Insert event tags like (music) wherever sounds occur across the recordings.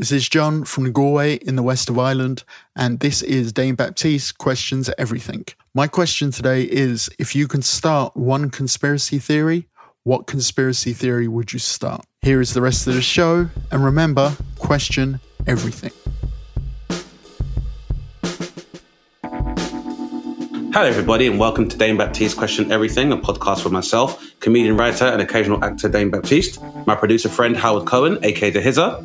This is John from Galway in the west of Ireland, and this is Dane Baptiste Questions Everything. My question today is if you can start one conspiracy theory, what conspiracy theory would you start? Here is the rest of the show, and remember, question everything. Hello, everybody, and welcome to Dane Baptiste Question Everything, a podcast for myself, comedian, writer, and occasional actor Dane Baptiste, my producer friend Howard Cohen, aka The Hizzer,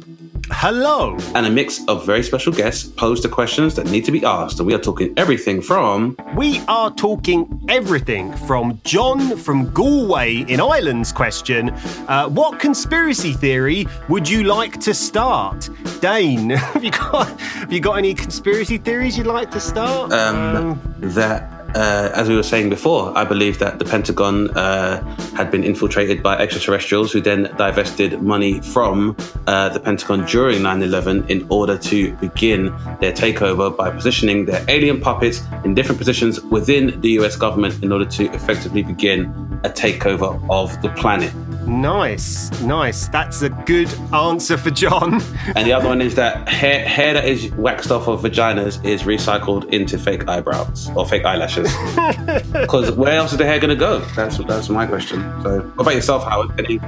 hello. and a mix of very special guests pose the questions that need to be asked. And we are talking everything from We are talking everything from John from Galway in Ireland's question. Uh, what conspiracy theory would you like to start? Dane, (laughs) have you got have you got any conspiracy theories you'd like to start? um, that. Uh, as we were saying before, I believe that the Pentagon uh, had been infiltrated by extraterrestrials who then divested money from uh, the Pentagon during 9 11 in order to begin their takeover by positioning their alien puppets in different positions within the US government in order to effectively begin a takeover of the planet. Nice, nice. That's a good answer for John. (laughs) And the other one is that hair, hair that is waxed off of vaginas is recycled into fake eyebrows or fake eyelashes. (laughs) Because where else is the hair going to go? That's that's my question. So, what about yourself, Howard? Any,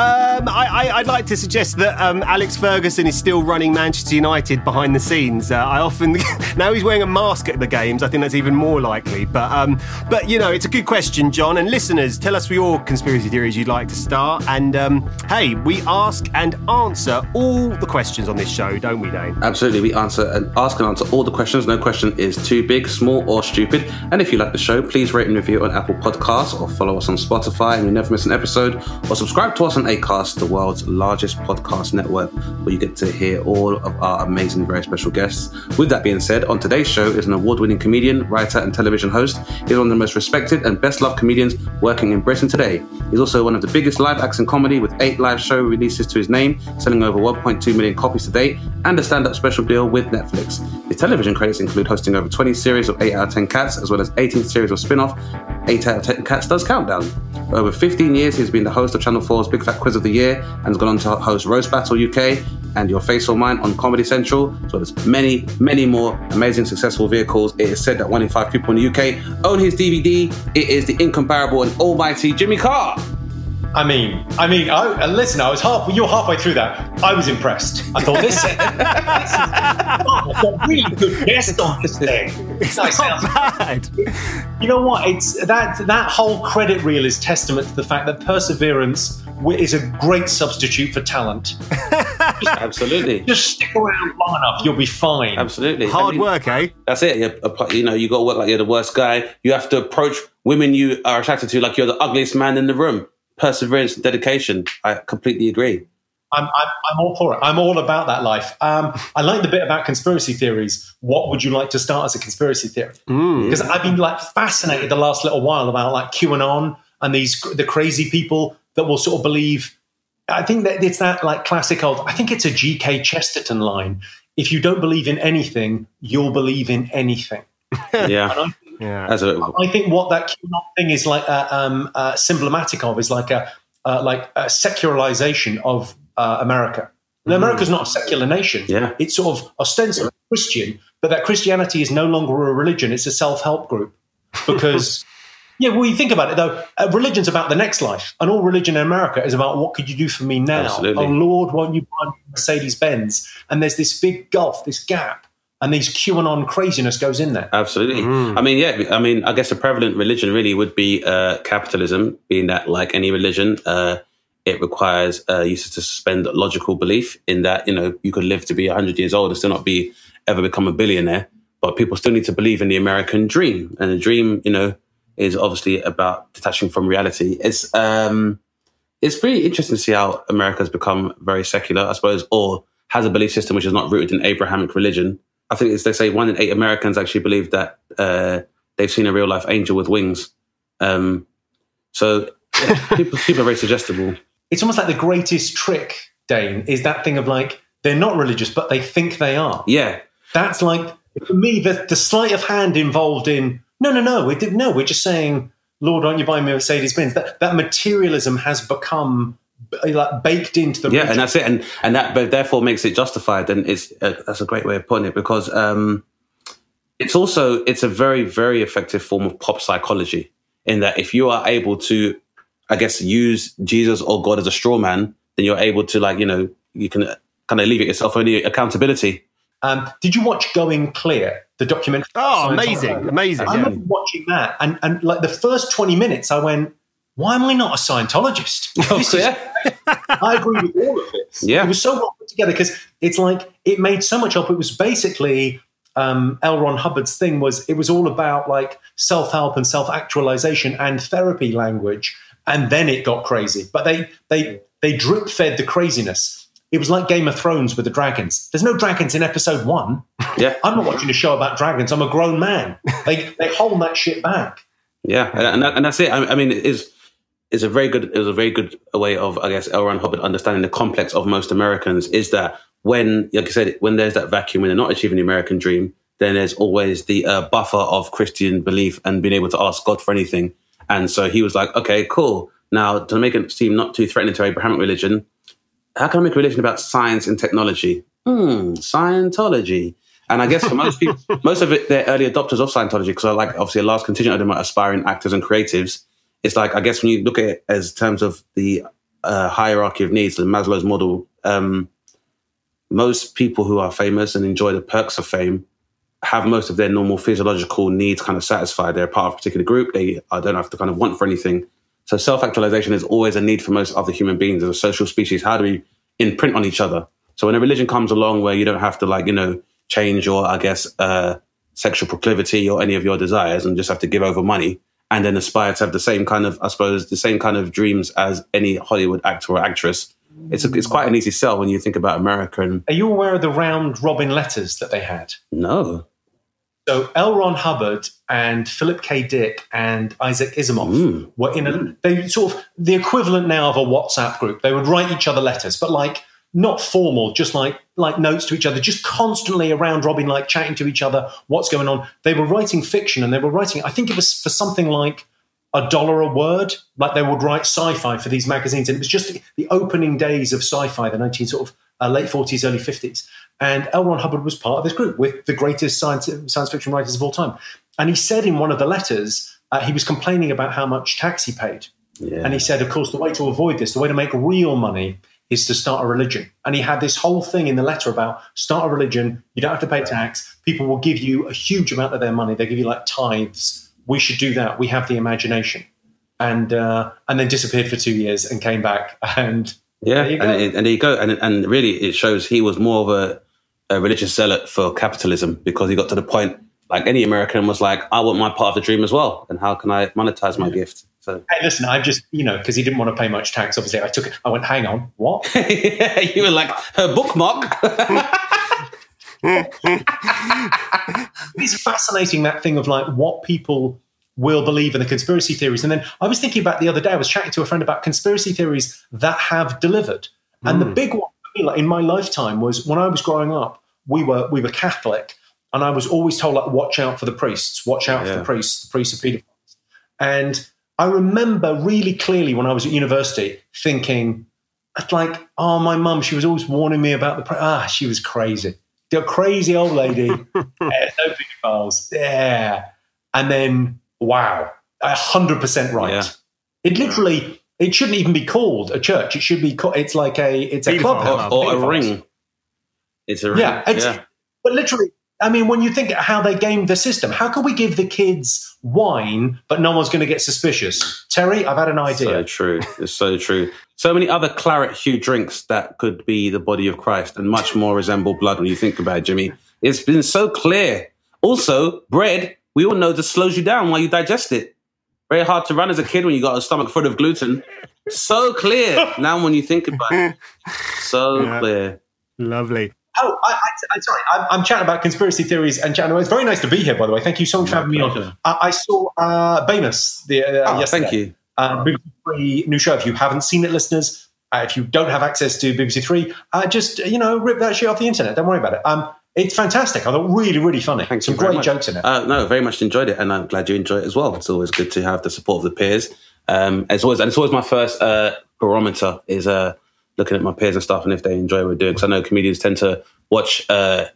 Um, I, I'd like to suggest that um, Alex Ferguson is still running Manchester United behind the scenes. Uh, I often (laughs) now he's wearing a mask at the games. I think that's even more likely. But um, but you know, it's a good question, John. And listeners, tell us your conspiracy theories you'd like to start. And um, hey, we ask and answer all the questions on this show, don't we, Dane? absolutely, we answer and ask and answer all the questions. No question is too big, small, or stupid. And if you like the show, please rate and review on Apple Podcasts or follow us on Spotify and you never miss an episode. Or subscribe to us on Acast, the world's largest podcast network, where you get to hear all of our amazing, very special guests. With that being said, on today's show is an award-winning comedian, writer, and television host. He's one of the most respected and best-loved comedians working in Britain today. He's also one of the biggest live acts in comedy, with eight live show releases to his name, selling over 1.2 million copies to date, and a stand-up special deal with Netflix. His television credits include hosting over 20 series of 8 out of 10 Cats, as well as 18 series of spin-off 8 out of 10 Cats Does Countdown. For over 15 years, he's been the host of Channel 4's Big Fat Quiz of the Year, and has gone on to host Roast Battle UK and Your Face or Mine on Comedy Central, So there's many, many more amazing successful vehicles. It is said that one in five people in the UK own his DVD. It is the incomparable and almighty Jimmy Carr. I mean, I mean, I, uh, listen. I was half. You're halfway through that. I was impressed. I thought this. (laughs) this is, oh, I've really good guest on this thing. It's not sounds- bad. You know what? It's that that whole credit reel is testament to the fact that perseverance wi- is a great substitute for talent. (laughs) Absolutely. Just stick around long enough, you'll be fine. Absolutely. I Hard mean, work, eh? That's it. You, apply- you know, you got to work like you're the worst guy. You have to approach women you are attracted to like you're the ugliest man in the room. Perseverance and dedication. I completely agree. I'm, I'm, I'm all for it. I'm all about that life. Um, I like the bit about conspiracy theories. What would you like to start as a conspiracy theory? Because I've been like fascinated the last little while about like QAnon and these the crazy people that will sort of believe. I think that it's that like classic old. I think it's a G.K. Chesterton line. If you don't believe in anything, you'll believe in anything. (laughs) Yeah. Yeah. As a, I think what that QAnon thing is like uh, um, uh, symptomatic of is like a uh, like a secularization of uh, America. Now, America's not a secular nation. Yeah. It's sort of ostensibly Christian, but that Christianity is no longer a religion. It's a self-help group because. Yeah, well, you think about it though. Uh, religion's about the next life, and all religion in America is about what could you do for me now? Absolutely. Oh Lord, won't you buy me a Mercedes Benz? And there's this big gulf, this gap, and these QAnon craziness goes in there. Absolutely. I mean, yeah. I mean, I guess a prevalent religion really would be uh, capitalism, being that, like any religion, uh, it requires uh, you to suspend logical belief in that you know you could live to be hundred years old and still not be ever become a billionaire. But people still need to believe in the American dream, and the dream, you know, is obviously about detaching from reality. It's um, it's pretty interesting to see how America has become very secular, I suppose, or has a belief system which is not rooted in Abrahamic religion. I think it's they say one in eight Americans actually believe that uh, they've seen a real life angel with wings. Um, so yeah, (laughs) people, people are very suggestible. It's almost like the greatest trick, Dane, is that thing of like they're not religious, but they think they are. Yeah, That's like for me the the sleight of hand involved in no no no we did no we're just saying Lord aren't you buying me Mercedes Benz that that materialism has become like baked into the yeah, religion. and that's it, and and that but therefore makes it justified, and it's uh, that's a great way of putting it because um, it's also it's a very very effective form of pop psychology in that if you are able to, I guess, use Jesus or God as a straw man, then you're able to like you know you can kind of leave it yourself only accountability. Um, did you watch Going Clear, the documentary? Oh, amazing, amazing. I remember watching that, and, and like the first 20 minutes, I went, why am I not a Scientologist? (laughs) This is- I agree with all of this. Yeah. It was so well put together because it's like, it made so much up. It was basically um, L. Ron Hubbard's thing was, it was all about like self-help and self-actualization and therapy language. And then it got crazy. But they, they, they drip fed the craziness. It was like Game of Thrones with the dragons. There's no dragons in episode one. Yeah, I'm not watching a show about dragons. I'm a grown man. They they hold that shit back. Yeah, and, and, that, and that's it. I, I mean, it is is a very good. It was a very good way of, I guess, L. Ron Hubbard understanding the complex of most Americans. Is that when, like I said, when there's that vacuum, when they're not achieving the American dream, then there's always the uh, buffer of Christian belief and being able to ask God for anything. And so he was like, okay, cool. Now to make it seem not too threatening to Abrahamic religion, how can I make a religion about science and technology? Hmm, Scientology. And I guess for most people, (laughs) most of it, they're early adopters of Scientology because I like obviously a large contingent of them are aspiring actors and creatives. It's like I guess when you look at it as terms of the uh, hierarchy of needs, the Maslow's model, um, most people who are famous and enjoy the perks of fame have most of their normal physiological needs kind of satisfied. They're part of a particular group. They I don't have to kind of want for anything. So self actualization is always a need for most other human beings as a social species. How do we imprint on each other? So when a religion comes along where you don't have to like you know change your I guess uh, sexual proclivity or any of your desires and just have to give over money and then aspire to have the same kind of I suppose the same kind of dreams as any Hollywood actor or actress. It's a, it's quite an easy sell when you think about America and Are you aware of the round robin letters that they had? no. So L. Ron Hubbard and Philip K. Dick and Isaac Asimov were in a mm. they sort of the equivalent now of a WhatsApp group. They would write each other letters, but like not formal, just like like notes to each other, just constantly around Robin, like chatting to each other, what's going on. They were writing fiction and they were writing, I think it was for something like a dollar a word. Like they would write sci-fi for these magazines, and it was just the opening days of sci-fi, the nineteen sort of uh, late forties, early fifties. And L. Ron Hubbard was part of this group with the greatest science science fiction writers of all time. And he said in one of the letters, uh, he was complaining about how much tax he paid. Yeah. And he said, of course, the way to avoid this, the way to make real money is to start a religion. And he had this whole thing in the letter about start a religion, you don't have to pay tax, people will give you a huge amount of their money, they give you like tithes. We should do that. We have the imagination. And uh, and then disappeared for two years and came back. (laughs) And Yeah, and, it- and there you go. And, and really, it shows he was more of a, a religious zealot for capitalism because he got to the point, like any American, was like, I want my part of the dream as well. And how can I monetize my gift? So hey, listen, I just, you know, because he didn't want to pay much tax, obviously, I took it. I went, hang on, what? (laughs) you were like, her bookmark. (laughs) it's fascinating that thing of like what people will believe in the conspiracy theories. And then I was thinking about the other day, I was chatting to a friend about conspiracy theories that have delivered. And the big one for me, like in my lifetime was when I was growing up, we were we were Catholic, and I was always told like watch out for the priests, watch out for the priests, the priests are pedophiles. And I remember really clearly when I was at university thinking, like, oh, my mum, she was always warning me about the pri- ah, she was crazy. The crazy old lady. (laughs) yeah, no pedophiles. Yeah. And then, wow, a hundred percent right. Yeah. It literally, it shouldn't even be called a church. It should be called. It's like a, it's a clubhouse. club. or a ring. It's a ring. Yeah, it's, yeah. but literally, I mean, when you think how they game the system, how can we give the kids wine, but no one's going to get suspicious? Terry, I've had an So idea. true. It's so true. So many other claret hue drinks that could be the body of Christ and much more resemble blood when you think about it, Jimmy. It's been so clear. Also, bread, we all know, just slows you down while you digest it. Very hard to run as a kid when you got a stomach full of gluten. So clear (laughs) now when you think about it. So Yeah. clear. Lovely. Oh, I, I, I, sorry, I'm, I'm chatting about conspiracy theories and chatting. It's very nice to be here, by the way. Thank you so much for having me on. pleasure. I, I saw uh, Bamus the, uh, Oh, yesterday. thank you. Uh, BBC Three new show. If you haven't seen it, listeners, uh, if you don't have access to BBC Three, uh, just you know rip that shit off the internet. Don't worry about it. Um, it's fantastic. I thought really, really funny. Thank Some great much. jokes in it. Uh, no, very much enjoyed it, and I'm glad you enjoy it as well. It's always good to have the support of the peers. Um, it's always and it's always my first uh, barometer is uh, looking at my peers and stuff, and if they enjoy what we're doing. Because I know comedians tend to watch uh,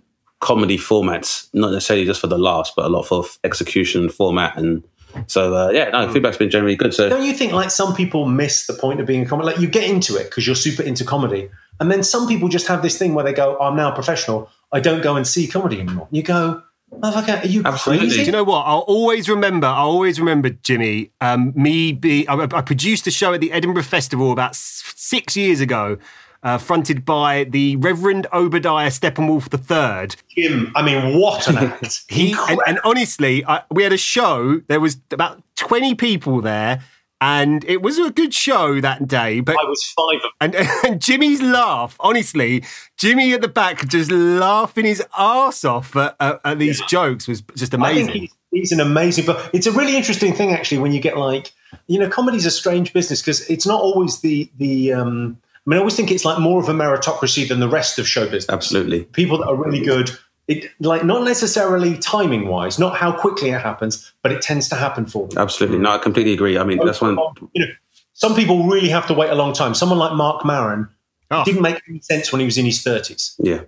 comedy formats, not necessarily just for the laughs, but a lot for execution, format, and so uh, yeah, no, feedback's been generally good. So Don't you think like some people miss the point of being a comedy? Like you get into it because you're super into comedy, and then some people just have this thing where they go, "I'm now a professional. I don't go and see comedy anymore." You go, "Motherfucker, are you Absolutely. crazy?" Do you know what? I'll always remember. I'll always remember Jimmy. Um, me be. I, I produced a show at the Edinburgh Festival about s- six years ago, uh, fronted by the Reverend Obadiah Steppenwolf III. Jim, I mean, what an act! (laughs) He and, and honestly, I, we had a show. There was about twenty people there, and it was a good show that day. But I was five and, (laughs) and Jimmy's laugh, honestly, Jimmy at the back just laughing his ass off at, at, at these jokes was just I amazing. think he's, he's an amazing, but it's a really interesting thing actually when you get like, you know, comedy's a strange business because it's not always the the. Um, I mean, I always think it's like more of a meritocracy than the rest of show business. absolutely, People that are really good, it like not necessarily timing wise, not how quickly it happens, but it tends to happen for them. absolutely. No, I completely agree. I mean, that's one. You know, some people really have to wait a long time. Someone like Marc Maron Oh. didn't make any sense when he was in his thirties. Yeah,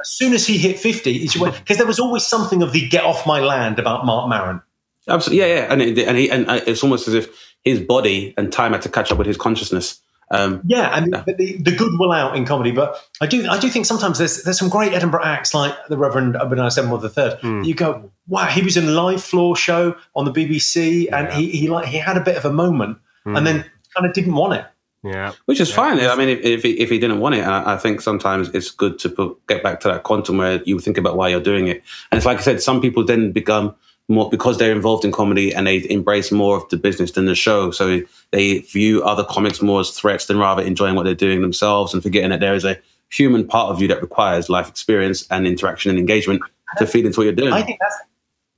As soon as he hit fifty, because there was always something of the "get off my land" about Marc Maron. absolutely. Yeah, yeah, and it, and he and uh, it's almost as if his body and time had to catch up with his consciousness. Um, Yeah, and the, the, the good will out in comedy, but I do I do think sometimes there's there's some great Edinburgh acts like the Reverend Obadiah Steppenwolf the Third. You go, wow, he was in a live floor show on the BBC, and he he like he had a bit of a moment, and then kind of didn't want it. yeah. Which is fine. I mean, if, if, he, if he didn't want it, I, I think sometimes it's good to put, get back to that quantum where you think about why you're doing it. And it's like I said, some people then become more because they're involved in comedy and they embrace more of the business than the show. So they view other comics more as threats than rather enjoying what they're doing themselves and forgetting that there is a human part of you that requires life experience and interaction and engagement to feed into what you're doing. I think that's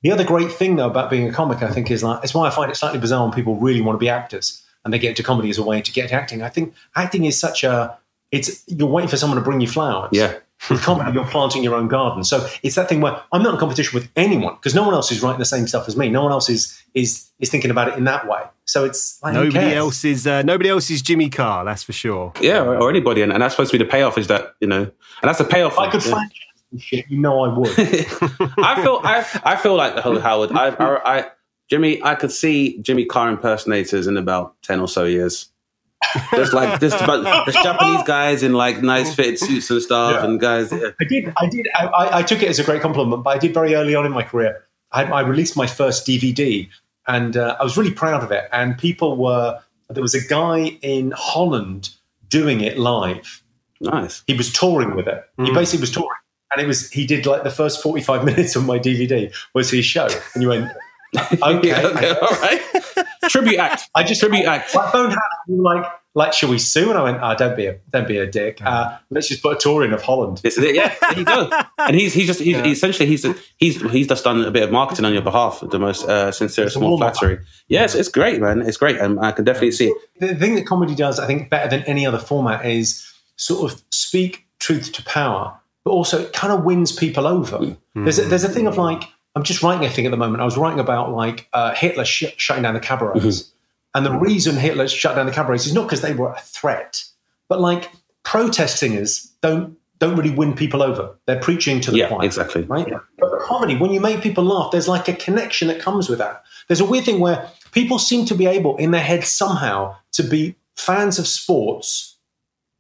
the other great thing though about being a comic. I think is like it's why I find it slightly bizarre when people really want to be actors and they get into comedy as a way to get acting. I think acting is such a it's you're waiting for someone to bring you flowers. yeah. With comedy, you're planting your own garden. So it's that thing where I'm not in competition with anyone because no one else is writing the same stuff as me. No one else is is is thinking about it in that way. So it's like, who Nobody cares? else is uh, nobody else is Jimmy Carr. That's for sure. Yeah, or, or anybody. And, and that's supposed to be the payoff is that, you know, and that's the payoff. If I could find shit, you know I would. (laughs) I feel I, I feel like the whole Howard. I, I, I Jimmy, I could see Jimmy Carr impersonators in about ten or so years. Just like just about just Japanese guys in like nice fitted suits and stuff, Yeah. and guys. Yeah. I did. I did. I- I, I took it as a great compliment, but I did very early on in my career. I, I released my first DVD, and uh, I was really proud of it. And people were. There was a guy in Holland doing it live. Nice. He was touring with it. He basically was touring, and it was. He did like the first forty-five (laughs) minutes of my DVD was his show, and you went, (laughs) okay. Yeah, okay, all right. Tribute act. I just tribute act. My phone had like, like, shall we sue? And I went, oh, don't be a, don't be a dick. Uh, let's just put a tour in of Holland. This is it. Yeah, there you go. And he's he's just he's essentially he's he's he's just done a bit of marketing on your behalf. The most uh, sincere, small flattery. Yes, it's great, man. It's great, and I can definitely see it. the thing that comedy does, I think, better than any other format is sort of speak truth to power, but also it kind of wins people over. There's a, there's a thing of like, I'm just writing a thing at the moment. I was writing about like uh, Hitler sh- shutting down the cabarets, and the reason Hitler shut down the cabarets is not because they were a threat, but like protest singers don't don't really win people over. They're preaching to the Yeah, choir, exactly. right? But comedy, when you make people laugh, there's like a connection that comes with that. There's a weird thing where people seem to be able, in their head somehow, to be fans of sports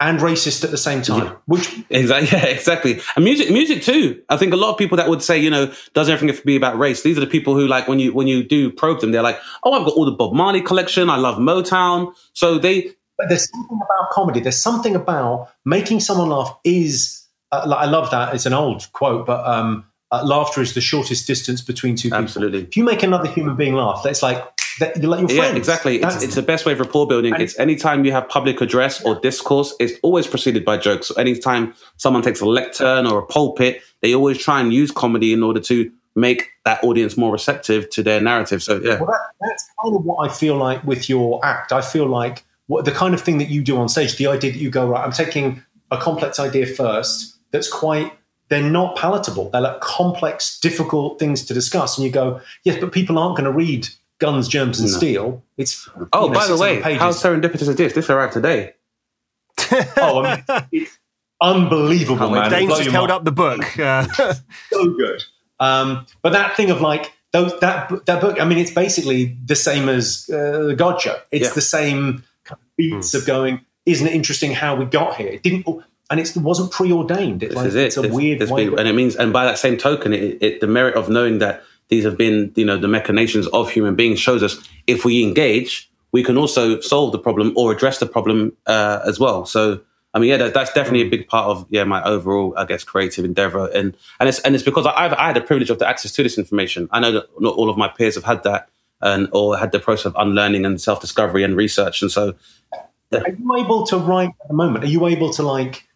and racist at the same time. Yeah. Which Exactly. (laughs) Yeah, exactly. And music, music too. I think a lot of people that would say, you know, does everything have to be about race? These are the people who, like, when you when you do probe them, they're like, oh, I've got all the Bob Marley collection. I love Motown. So they, but there's something about comedy. There's something about making someone laugh is. Uh, like, I love that. It's an old quote, but um, uh, laughter is the shortest distance between two people. Absolutely. If you make another human being laugh, that's like that like your friends. Yeah, exactly. It's, That's- it's the best way of rapport building. It's anytime you have public address or discourse, it's always preceded by jokes. So anytime someone takes a lectern or a pulpit, they always try and use comedy in order to make that audience more receptive to their narrative. So yeah, Well, that, that's kind of what I feel like with your act. I feel like what the kind of thing that you do on stage, the idea that you go, right, I'm taking a complex idea first that's quite, they're not palatable. They're like complex, difficult things to discuss. And you go, yes, but people aren't going to read Guns, Germs, and Steel. It's, Oh, you know, by the way, pages. how serendipitous is this? This arrived today. (laughs) oh, I mean, it's unbelievable, Oh, man. man. Dane's just held mind. up the book. Uh, (laughs) so good. Um, but that thing of like those that that book, I mean, it's basically the same as uh, the God Show. It's Yeah. the same kind of beats of going. Isn't it interesting how we got here? It didn't, and it's, it wasn't preordained. It's This like is it. it's a It's- weird it's way. been- and it means, and by that same token, it, it, the merit of knowing that these have been, you know, the machinations of human beings shows us if we engage, we can also solve the problem or address the problem uh, as well. So, I mean, yeah, that, that's definitely a big part of yeah my overall, I guess, creative endeavor, and and it's and it's because I've I had the privilege of the access to this information. I know that not all of my peers have had that, and or had the process of unlearning and self discovery and research, and so Are you able to write at the moment? Are you able to like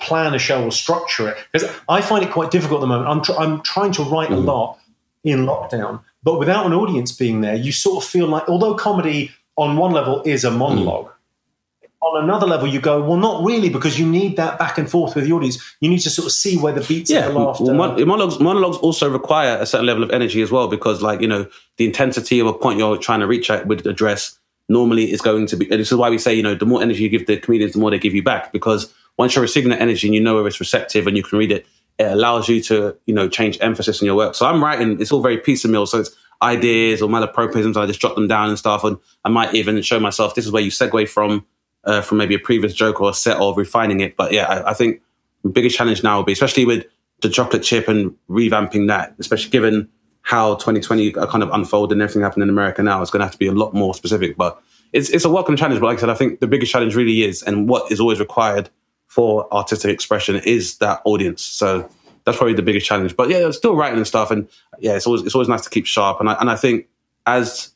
plan a show or structure it? Because I find it quite difficult at the moment. I'm tr- I'm trying to write a lot in lockdown, but without an audience being there, you sort of feel like although comedy on one level is a monologue. Mm. On another level, you go, well, not really, because you need that back and forth with the audience. You need to sort of see where the beats yeah, of the laughter. well, mon- monologues monologues also require a certain level of energy as well because, like you know, the intensity of a point you're trying to reach at with address normally is going to be. And this is why we say, you know, the more energy you give the comedians, the more they give you back because once you're receiving that energy and you know where it's receptive and you can read it, it allows you to you know change emphasis in your work. So I'm writing; it's all very piecemeal. So it's ideas or malapropisms. I just jot them down and stuff, and I might even show myself this is where you segue from. Uh, from maybe a previous joke or a set or refining it, but yeah, I, I think the biggest challenge now will be, especially with the chocolate chip and revamping that, especially given how 2020 are kind of unfolded and everything happening in America now, it's going to have to be a lot more specific. But it's it's a welcome challenge. But like I said, I think the biggest challenge really is, and what is always required for artistic expression is that audience. So that's probably the biggest challenge. But yeah, still writing and stuff, and yeah, it's always it's always nice to keep sharp. And I, and I think as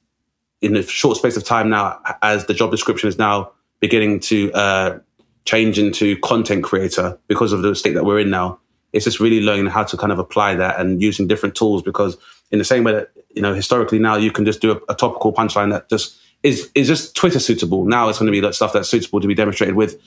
in a short space of time now, as the job description is now beginning to uh, change into content creator because of the state that we're in now. It's just really learning how to kind of apply that and using different tools because in the same way that, you know, historically now you can just do a, a topical punchline that just is, is just Twitter suitable. Now it's going to be like stuff that's suitable to be demonstrated with,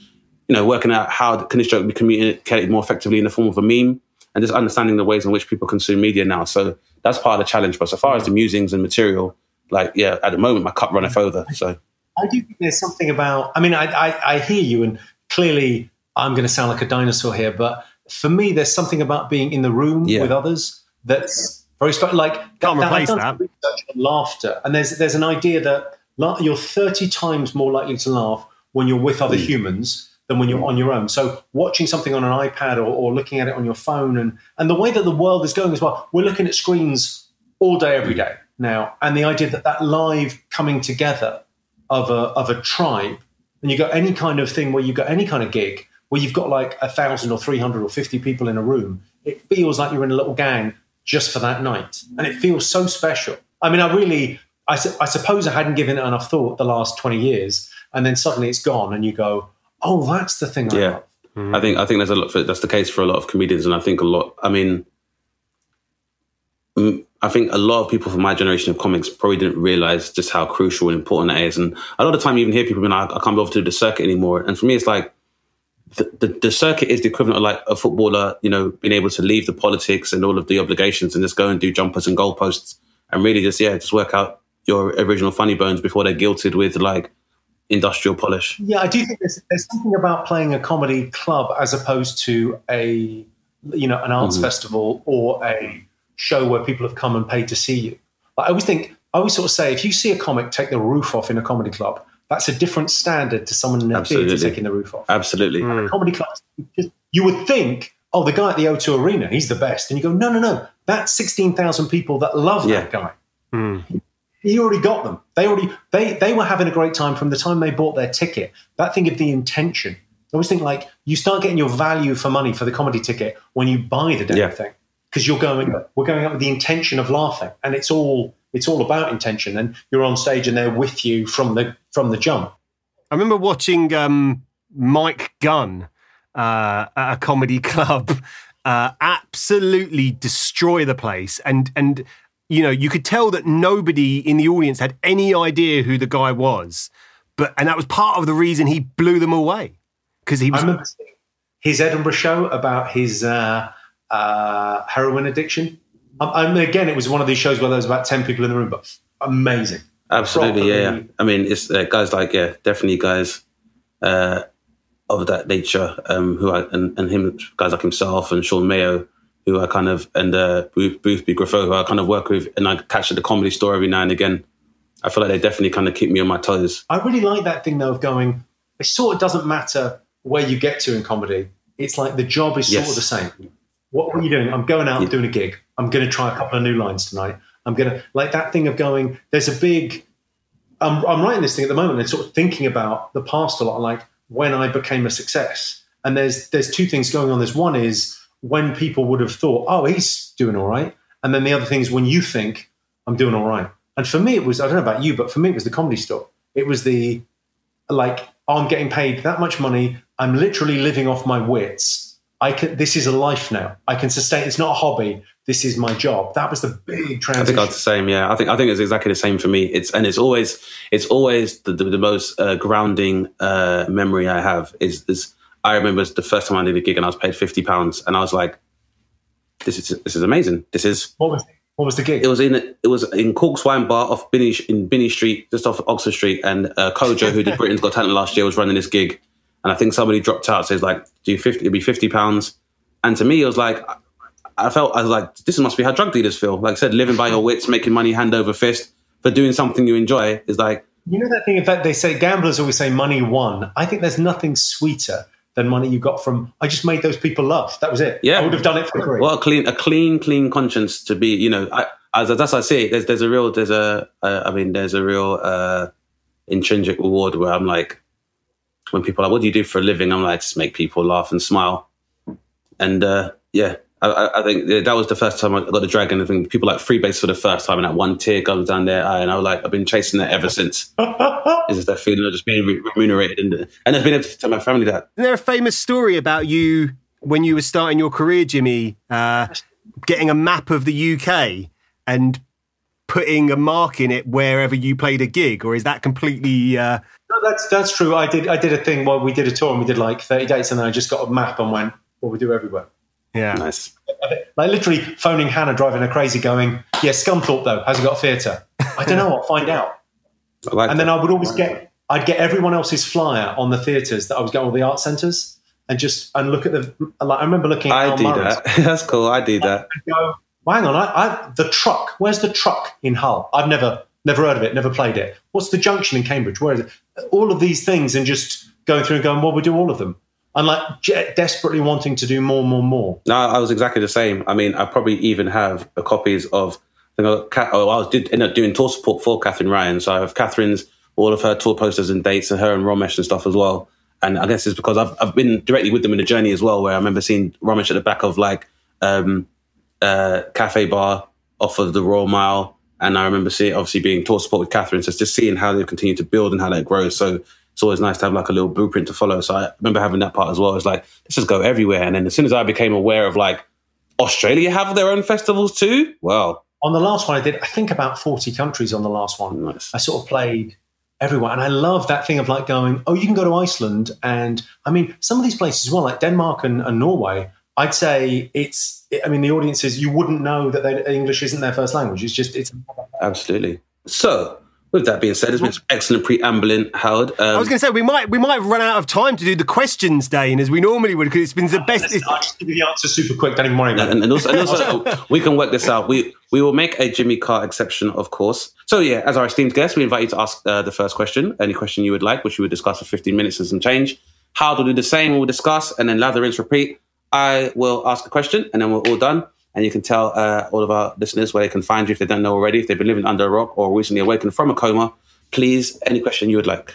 you know, working out how can this joke be communicated more effectively in the form of a meme and just understanding the ways in which people consume media now. So that's part of the challenge. But so far as the musings and material, like, yeah, at the moment, my cup runneth over. So I do think there's something about. I mean, I, I, I hear you, and clearly I'm going to sound like a dinosaur here, but for me, there's something about being in the room Yeah. with others that's very special. Like Can't I've replace done that. research on laughter, and there's there's an idea that la- you're 30 times more likely to laugh when you're with other Hmm. humans than when you're mm. on your own. So watching something on an iPad or, or looking at it on your phone, and and the way that the world is going as well, we're looking at screens all day, every day now, and the idea that that live coming together of a of a tribe, and you got any kind of thing where you've got any kind of gig where you've got like a thousand or three hundred or fifty people in a room, it feels like you're in a little gang just for that night, and it feels so special. I mean, I really, I, su- I suppose I hadn't given it enough thought the last twenty years, and then suddenly it's gone, and you go, oh, that's the thing. I Yeah. love. Mm-hmm. I think I think there's a lot for, that's the case for a lot of comedians, and I think a lot. I mean, I think a lot of people from my generation of comics probably didn't realize just how crucial and important that is. And a lot of the time, you even hear people being like, "I can't be able to do the circuit anymore." And for me, it's like the, the, the circuit is the equivalent of like a footballer, you know, being able to leave the politics and all of the obligations and just go and do jumpers and goalposts and really just yeah, just work out your original funny bones before they're guilted with like industrial polish. Yeah, I do think there's, there's something about playing a comedy club as opposed to a you know an arts mm-hmm. festival or a show where people have come and paid to see you. Like, I always think I always sort of say if you see a comic take the roof off in a comedy club, that's a different standard to someone in a theatre taking the roof off. Absolutely. Mm. Comedy clubs, you would think, oh, the guy at the O2 Arena, he's the best, and you go, no, no, no, that's sixteen thousand people that love Yeah. that guy mm. He already got them. They already they they were having a great time from the time they bought their ticket. That thing of the intention. I always think like you start getting your value for money for the comedy ticket when you buy the damn Yeah. thing because you're going we're going up with the intention of laughing and it's all It's all about intention, and you're on stage, and they're with you from the from the jump. I remember watching um, Mike Gunn uh, at a comedy (laughs) club uh, absolutely destroy the place, and and you know you could tell that nobody in the audience had any idea who the guy was, but and that was part of the reason he blew them away because he was. I his Edinburgh show about his uh, uh, heroin addiction. Um, and again, it was one of these shows where there was about ten people in the room, but amazing. Absolutely, yeah, yeah. I mean, it's uh, guys like yeah, definitely guys uh, of that nature. Um, who I and, and him, guys like himself and Sean Mayo, who I kind of and uh, Booth, Boothby Graffoe, who I kind of work with, and I catch at the comedy store every now and again. I feel like they definitely kind of keep me on my toes. I really like that thing though of going. It sort of doesn't matter where you get to in comedy. It's like the job is sort Yes. of the same. What are you doing? I'm going out and doing a gig. I'm going to try a couple of new lines tonight. I'm going to like that thing of going. There's a big. I'm, I'm writing this thing at the moment and sort of thinking about the past a lot, like when I became a success. And there's there's two things going on. There's one is when people would have thought, oh, he's doing all right, and then the other thing is when you think I'm doing all right. And for me, it was I don't know about you, but for me, it was the comedy store. It was the like I'm getting paid that much money. I'm literally living off my wits. I can. This is a life now. I can sustain. It's not a hobby. This is my job. That was the big transition. I think was the same. Yeah, I think I think it's exactly the same for me. It's and it's always it's always the, the, the most uh, grounding uh, memory I have is is I remember the first time I did a gig and I was paid fifty pounds and I was like, this is this is amazing. This is what was what was the gig? it was in it was in Cork's Wine Bar off Binney in Binney Street, just off Oxford Street, and uh, Kojo, who did (laughs) Britain's Got Talent last year, was running this gig, and I think somebody dropped out, says like, "Do you fifty? It'd be fifty pounds." And to me, it was like, I- I felt I was like, this must be how drug dealers feel. Like I said, living by your wits, making money hand over fist for doing something you enjoy is like, You know that thing. In fact, they say gamblers always say money won. I think there's nothing sweeter than money you got from. I just made those people laugh. That was it. Yeah. I would have done it for free. what a clean, a clean, clean conscience to be. You know, I, as how I say. There's there's a real there's a uh, I mean there's a real uh, intrinsic reward where I'm like, when people are like, what do you do for a living? I'm like, just make people laugh and smile. And uh, yeah, I- I, I think that was the first time I got the dragon. I think people like Freebase for the first time, and that one tear goes down their eye, and I was like, I've been chasing that ever since. (laughs) It's just that feeling of just being re- remunerated, and and I've been able to tell my family that. Isn't there a famous story about you when you were starting your career, Jimmy, uh, getting a map of the UK and putting a mark in it wherever you played a gig, or is that completely? Uh, No, that's that's true. I did I did a thing while we did a tour and we did like 30 dates and then I just got a map and went, what we do everywhere. Yeah, Nice. Like literally phoning Hannah, driving her crazy, going, "Yeah, Scunthorpe though has he got a theatre? I don't know. I'll find (laughs) out." Like And that. then I would always get, I'd get everyone else's flyer on the theatres that I was going, all the art centres, and just and look at the. Like I remember looking. at I Al do Murray's that. (laughs) That's cool. I do that. go, well, hang on, I, I, the truck. Where's the truck in Hull? I've never, never heard of it, never played it. What's the junction in Cambridge? Where is it? All of these things, and just going through and going, well, we do all of them. And like desperately wanting to do more, more, more. No, I was exactly the same. I mean, I probably even have copies of. I think I, oh, I was did end up doing tour support for Katherine Ryan, so I have Katherine's all of her tour posters and dates, and her and Romesh and stuff as well. And I guess it's because I've I've been directly with them in the journey as well, where I remember seeing Romesh at the back of like um, uh, cafe bar off of the Royal Mile, and I remember seeing obviously being tour support with Katherine, so just seeing how they continue to build and how that grows. So it's always nice to have like a little blueprint to follow. So I remember having that part as well. It's like let's just go everywhere. And then as soon as I became aware of like Australia have their own festivals too, well, On the last one, I did, I think about 40 countries on the last one. Nice. I sort of played everywhere. And I love that thing of like going, oh, you can go to Iceland. And I mean, some of these places as well, like Denmark and, and Norway, I'd say it's, I mean, the audiences, you wouldn't know that they, English isn't their first language. It's just, it's, absolutely. So with that being said, it's been some excellent preambling, Howard. Um, I was going to say we might we might run out of time to do the questions, Dane, as we normally would because it's been the best. Listen, I'll just give you the answer super quick. Don't even worry about and, and also, and also (laughs) we can work this out. We we will make a Jimmy Carr exception, of course. So yeah, as our esteemed guest, we invite you to ask uh, the first question, any question you would like, which we would discuss for 15 minutes and some change. Howard will do the same. We'll discuss and then lather, rinse, repeat. I will ask a question and then we're all done. And you can tell uh, all of our listeners where they can find you if they don't know already, if they've been living under a rock or recently awakened from a coma. Please, any question you would like.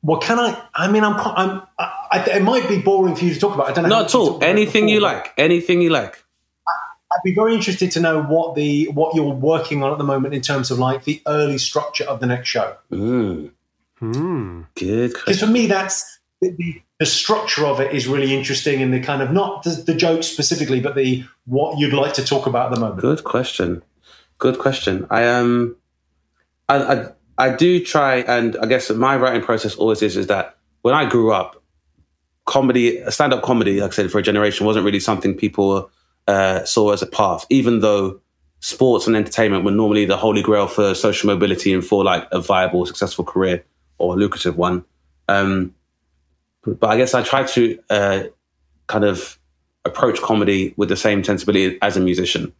Well, can I? I mean, I'm. I'm I, I, it might be boring for you to talk about. I don't know. Not at all. talked about it Anything you like. Anything you like. I'd be very interested to know what the what you're working on at the moment in terms of like the early structure of the next show. Mm. Hmm. Good. Because for me, that's the, the, structure of it is really interesting, and the kind of not the, the jokes specifically, but the what you'd like to talk about at the moment. Good question. Good question. I um, I, I I do try, and I guess my writing process always is is that when I grew up, comedy, stand up comedy, like I said, for a generation, wasn't really something people uh, saw as a path, even though sports and entertainment were normally the holy grail for social mobility and for like a viable, successful career or a lucrative one. Um, but I guess I try to uh, kind of approach comedy with the same sensibility as a musician.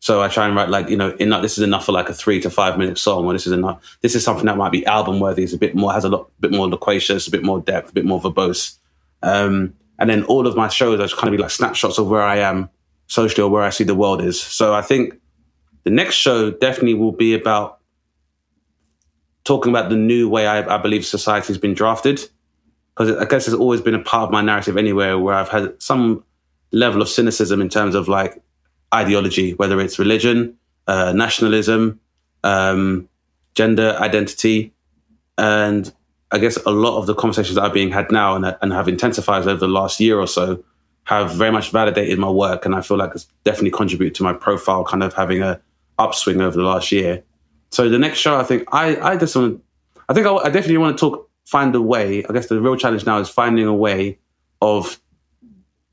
So I try and write like you know, enough, this is enough for like a three to five minute song, or this is enough. This is something that might be album worthy. It's a bit more has a lot, bit more loquacious, a bit more depth, a bit more verbose. Um, and then all of my shows are just kind of be like snapshots of where I am socially or where I see the world is. So I think the next show definitely will be about talking about the new way I, I believe society has been drafted. Because I guess it's always been a part of my narrative anywhere where I've had some level of cynicism in terms of like ideology, whether it's religion, uh, nationalism, um, gender identity. And I guess a lot of the conversations that are being had now and, and have intensified over the last year or so have very much validated my work. And I feel like it's definitely contributed to my profile kind of having a upswing over the last year. So the next show, I think I, I just want, I think I, I definitely want to talk, find a way. I guess the real challenge now is finding a way of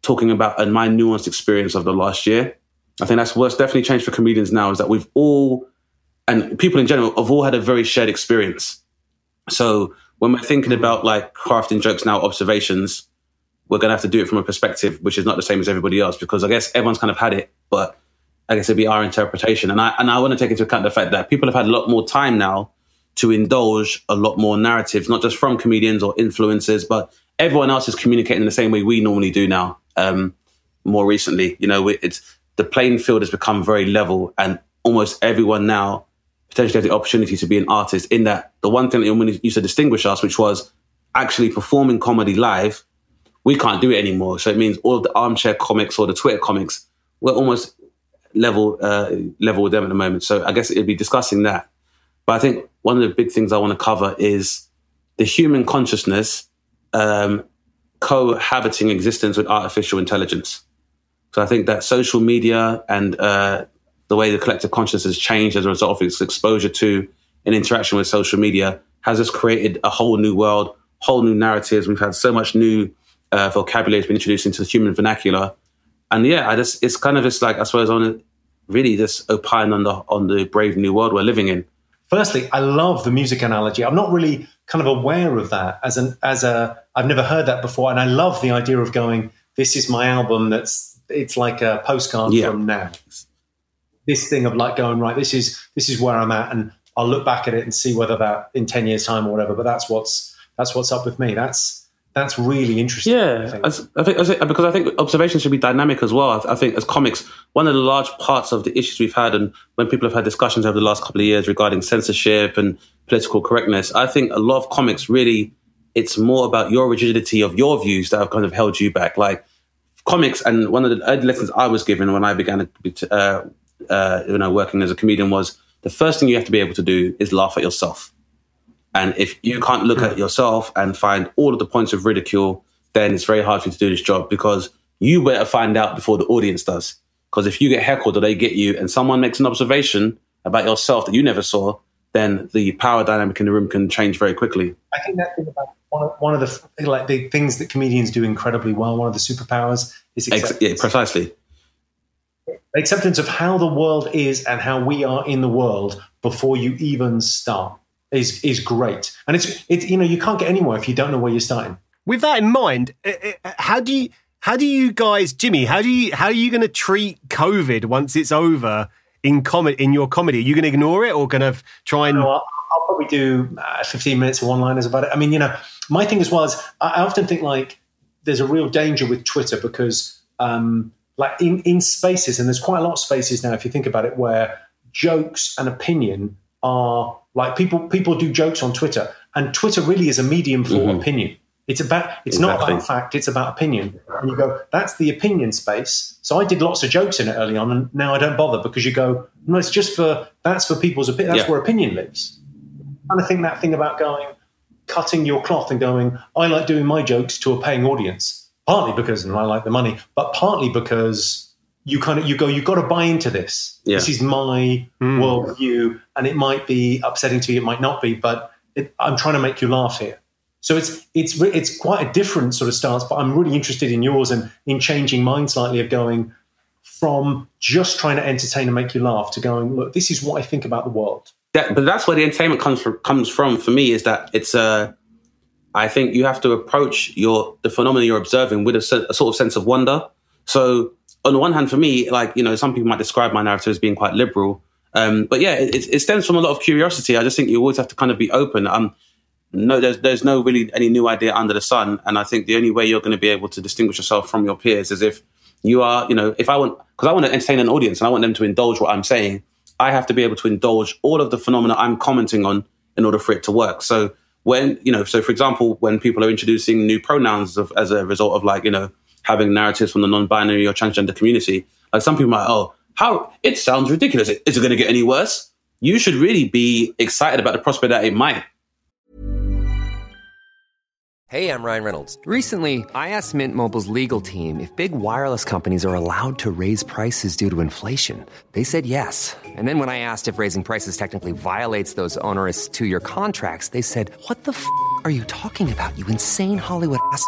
talking about and my nuanced experience of the last year. I think that's what's definitely changed for comedians now is that we've all, and people in general, have all had a very shared experience. So when we're thinking mm-hmm. about like crafting jokes now, observations, we're going to have to do it from a perspective which is not the same as everybody else because I guess everyone's kind of had it, but I guess it'd be our interpretation. And I and I want to take into account the fact that people have had a lot more time now to indulge a lot more narratives, not just from comedians or influencers, but everyone else is communicating in the same way we normally do now. Um, more recently, you know, it's the playing field has become very level, and almost everyone now potentially has the opportunity to be an artist. In that, the one thing that used to distinguish us, which was actually performing comedy live, we can't do it anymore. So it means all of the armchair comics or the Twitter comics, we're almost level uh, level with them at the moment. So I guess it'd be discussing that. But I think one of the big things I want to cover is the human consciousness um, cohabiting existence with artificial intelligence. So I think that social media and uh, the way the collective consciousness has changed as a result of its exposure to and interaction with social media has just created a whole new world, whole new narratives. We've had so much new uh, vocabulary has been introduced into the human vernacular, and yeah, I just it's kind of just like I suppose on really just opine on the on the brave new world we're living in. Firstly, I love the music analogy. I'm not really kind of aware of that as an as a I've never heard that before, and I love the idea of going. This is my album. That's it's like a postcard Yeah. from now. This thing of like going right. This is this is where I'm at, and I'll look back at it and see whether that in ten years time or whatever. But that's what's that's what's up with me. That's that's really interesting. I Yeah, think. as, I think as it- because I think observation should be dynamic as well. I, I think as comics, one of the large parts of the issues we've had, and when people have had discussions over the last couple of years regarding censorship and political correctness, I think a lot of comics really it's more about your rigidity of your views that have kind of held you back. Like comics, and one of the lessons I was given when I began uh, uh, you know, working as a comedian was the first thing you have to be able to do is laugh at yourself. And if you can't look at hmm. yourself and find all of the points of ridicule, then it's very hard for you to do this job because you better find out before the audience does. Because if you get heckled or they get you and someone makes an observation about yourself that you never saw, then the power dynamic in the room can change very quickly. I think that thing about one of, one of the like the things that comedians do incredibly well. One of the superpowers is Ex- yeah, precisely. acceptance of how the world is and how we are in the world before you even start is is great. And it's it's you know you can't get anywhere if you don't know where you're starting. With that in mind, uh, uh, how do you how do you guys, Jimmy? How do you how are you going to treat COVID once it's over in com- in your comedy? Are you going to ignore it or going to try and I'll, I'll probably do uh, 15 minutes of one-liners about it. I mean, you know, my thing as well is I, I often think like there's a real danger with Twitter because um, like in, in spaces, and there's quite a lot of spaces now if you think about it, where jokes and opinion are like people people do jokes on Twitter, and Twitter really is a medium for mm-hmm. opinion. It's about it's not Exactly. about fact, it's about opinion. And you go, that's the opinion space. So I did lots of jokes in it early on, and now I don't bother because you go, no, it's just for that's for people's opinion. That's Yeah. where opinion lives. And I think that thing about going, cutting your cloth and going, I like doing my jokes to a paying audience, partly because and I like the money, but partly because you kind of you go, you've got to buy into this. Yeah. This is my worldview, and it might be upsetting to you, it might not be, but it, I'm trying to make you laugh here. So it's it's it's quite a different sort of stance, but I'm really interested in yours and in changing mine slightly of going from just trying to entertain and make you laugh to going, look, this is what I think about the world. that, but that's where the entertainment comes from. Comes from for me is that it's Uh, I think you have to approach your the phenomenon you're observing with a, a sort of sense of wonder. So on the one hand, for me, like you know, some people might describe my narrative as being quite liberal, um, but yeah, it, it stems from a lot of curiosity. I just think you always have to kind of be open. Um, no, there's there's no really any new idea under the sun, and I think the only way you're going to be able to distinguish yourself from your peers is if you are, you know, if I want because I want to entertain an audience and I want them to indulge what I'm saying, I have to be able to indulge all of the phenomena I'm commenting on in order for it to work. So when you know, so for example, when people are introducing new pronouns of, as a result of like you know having narratives from the non-binary or transgender community, like some people like, oh, how it sounds ridiculous. Is it going to get any worse? You should really be excited about the prospect that it might. Hey, I'm Ryan Reynolds. Recently, I asked Mint Mobile's legal team if big wireless companies are allowed to raise prices due to inflation. They said yes. And then when I asked if raising prices technically violates those onerous two year contracts, they said, What the f are you talking about, you insane Hollywood ass?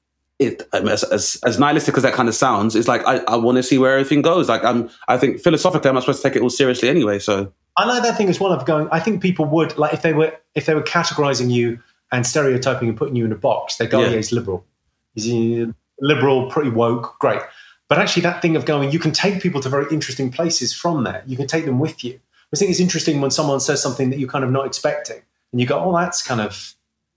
it I as, as as nihilistic as that kind of sounds, it's like I, I want to see where everything goes. Like I'm, I think philosophically, I'm not supposed to take it all seriously anyway. So I like that thing as well of going. I think people would like if they were if they were categorizing you and stereotyping and putting you in a box. They go, Yeah. yeah, he's liberal. He's uh, liberal, pretty woke, great. But actually, that thing of going, you can take people to very interesting places from there. You can take them with you. I think it's interesting when someone says something that you're kind of not expecting, and you go, "Oh, that's kind of."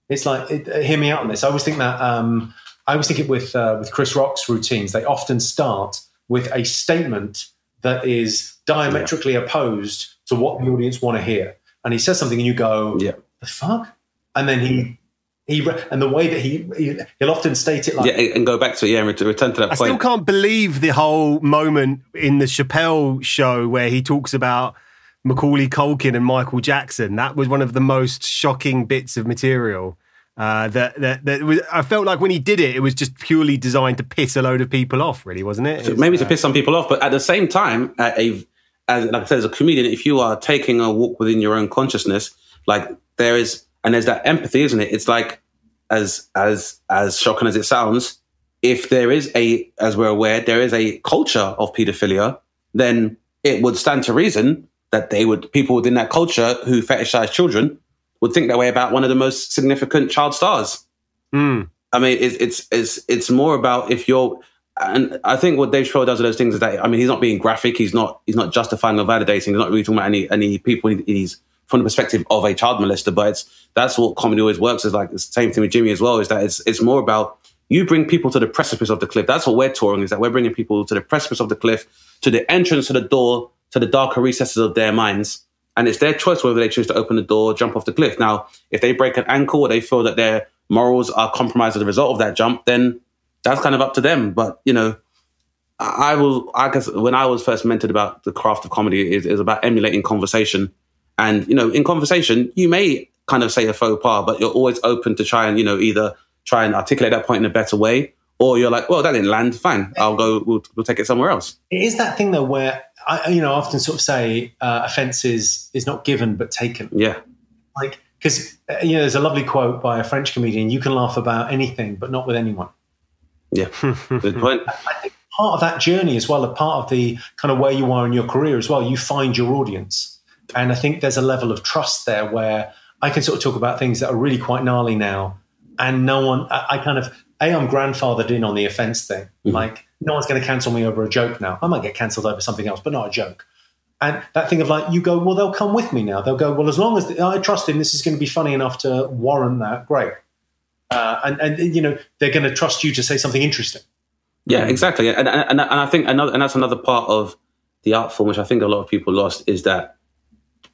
It's like, it, uh, hear me out on this. I always think that. Um, I always think it with uh, with Chris Rock's routines. They often start with a statement that is diametrically opposed to what the audience want to hear, and he says something, and you go, yeah, the fuck? And then he he and the way that he, he he'll often state it like yeah, and go back to it yeah, and ret- return to that I point. still can't believe the whole moment in the Chappelle show where he talks about Macaulay Culkin and Michael Jackson. That was one of the most shocking bits of material. Uh, that that that was, I felt like when he did it, it was just purely designed to piss a load of people off. Really, wasn't it? Maybe uh, to piss some people off, but at the same time, a as like I said, as a comedian, if you are taking a walk within your own consciousness, like there is, and there's that empathy, isn't it? It's like as as as shocking as it sounds, if there is a, as we're aware, there is a culture of paedophilia, then it would stand to reason that they would people within that culture who fetishize children would think that way about one of the most significant child stars. Hmm. I mean, it's it's it's it's more about if you're, and I think what Dave Chappelle does with those things is that I mean, he's not being graphic, he's not he's not justifying or validating, he's not really talking about any any people. He's from the perspective of a child molester, but it's that's what comedy always works. Is like it's the same thing with Jimmy as well. Is that it's it's more about you bring people to the precipice of the cliff. That's what we're touring. Is that we're bringing people to the precipice of the cliff, to the entrance to the door, to the darker recesses of their minds. And it's their choice whether they choose to open the door, jump off the cliff. Now, if they break an ankle or they feel that their morals are compromised as a result of that jump, then that's kind of up to them. But you know, I will. I guess when I was first mentored about the craft of comedy, is is about emulating conversation. And you know, in conversation, you may kind of say a faux pas, but you're always open to try and you know either try and articulate that point in a better way, or you're like, well, that didn't land. Fine, I'll go. We'll, we'll take it somewhere else. it is that thing though where I you know often sort of say uh, offense is is not given but taken. Yeah, Like because uh, you know, there's a lovely quote by a French comedian: "You can laugh about anything, but not with anyone." Yeah, (laughs) good point. I think part of that journey as well, a part of the kind of where you are in your career as well, you find your audience, and I think there's a level of trust there where I can sort of talk about things that are really quite gnarly now, and no one, I, I kind of, a, I'm grandfathered in on the offence thing. Mm-hmm. Like, no one's going to cancel me over a joke now. I might get cancelled over something else, but not a joke. And that thing of like, you go, well, they'll come with me now. They'll go, well, as long as I trust him, this is going to be funny enough to warrant that. Great. Uh, and, and, you know, they're going to trust you to say something interesting. Yeah, exactly. And, and, and I think another, and that's another part of the art form, which I think a lot of people lost, is that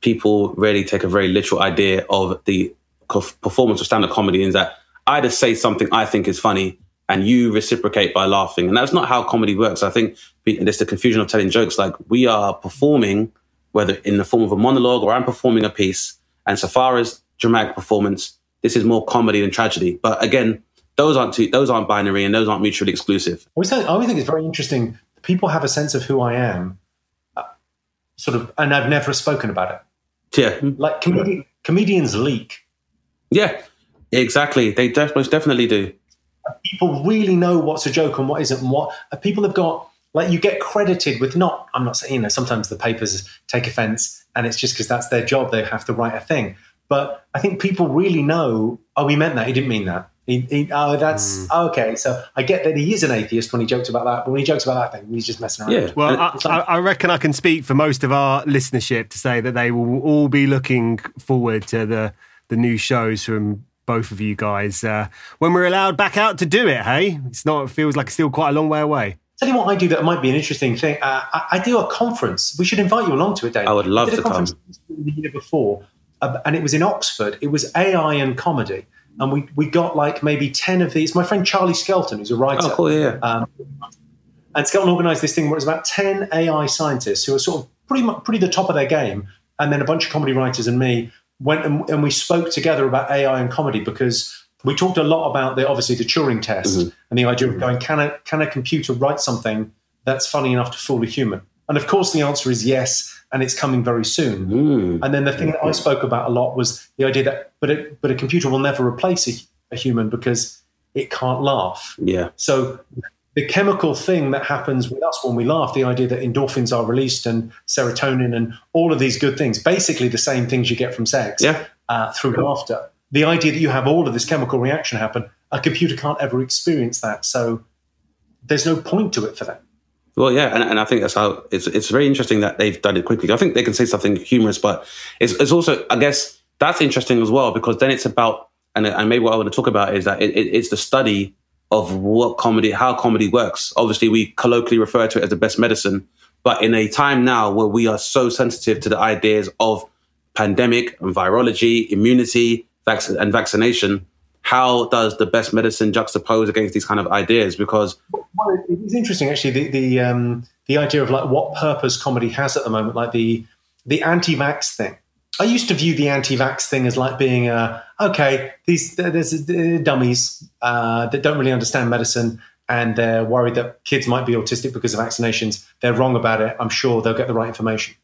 people really take a very literal idea of the performance of stand-up comedy is that I just say something I think is funny and you reciprocate by laughing. And that's not how comedy works. I think there's the confusion of telling jokes. Like we are performing, whether in the form of a monologue or I'm performing a piece. And so far as dramatic performance, this is more comedy than tragedy. But again, those aren't two, those aren't binary and those aren't mutually exclusive. I always think, I always think it's very interesting. People have a sense of who I am, uh, sort of, and I've never spoken about it. Yeah, Like comedi- comedians leak. yeah, exactly. They def- most definitely do. People really know what's a joke and what isn't, and what uh, people have got. Like you get credited with not. I'm not saying you know. Sometimes the papers take offence, and it's just because that's their job. They have to write a thing. But I think people really know. Oh, he meant that. He didn't mean that. He, he, oh, that's oh, okay. So I get that he is an atheist when he jokes about that, but when he jokes about that thing, he's just messing around. Yeah. Well, I, like- I I reckon I can speak for most of our listenership to say that they will all be looking forward to the the new shows from both of you guys uh, when we're allowed back out to do it. Hey, it's not. It feels like it's still quite a long way away. Tell you what I do that might be an interesting thing. Uh, I, I do a conference. We should invite you along to it, Dave. I would love did a to come. The year before, uh, and it was in Oxford. It was AI and comedy, and we we got like maybe ten of these. My friend Charlie Skelton, who's a writer, Oh, cool. Yeah. um, and Skelton organised this thing where it was about ten AI scientists who were sort of pretty much pretty the top of their game, and then a bunch of comedy writers and me went and, and we spoke together about AI and comedy because we talked a lot about the obviously the Turing test Mm-hmm. and the idea of going can a can a computer write something that's funny enough to fool a human? And of course, the answer is yes, and it's coming very soon. Mm. And then the thing that I spoke about a lot was the idea that but a, but a computer will never replace a, a human because it can't laugh. Yeah. So the chemical thing that happens with us when we laugh, the idea that endorphins are released and serotonin and all of these good things, basically the same things you get from sex Yeah. uh, through laughter. The idea that you have all of this chemical reaction happen, a computer can't ever experience that. So there's no point to it for them. Well, yeah, and, and I think that's how it's. It's very interesting that they've done it quickly. I think they can say something humorous, but it's, it's also, I guess, that's interesting as well because then it's about, and, and maybe what I want to talk about is that it, it, it's the study of what comedy, how comedy works. Obviously, we colloquially refer to it as the best medicine, but in a time now where we are so sensitive to the ideas of pandemic and virology, immunity, vac- and vaccination, how does the best medicine juxtapose against these kind of ideas? Because Well, it's interesting actually the the um, the idea of like what purpose comedy has at the moment, like the the anti-vax thing. I used to view the anti-vax thing as like being uh, okay. These there's uh, dummies uh, that don't really understand medicine and they're worried that kids might be autistic because of vaccinations. They're wrong about it. I'm sure they'll get the right information.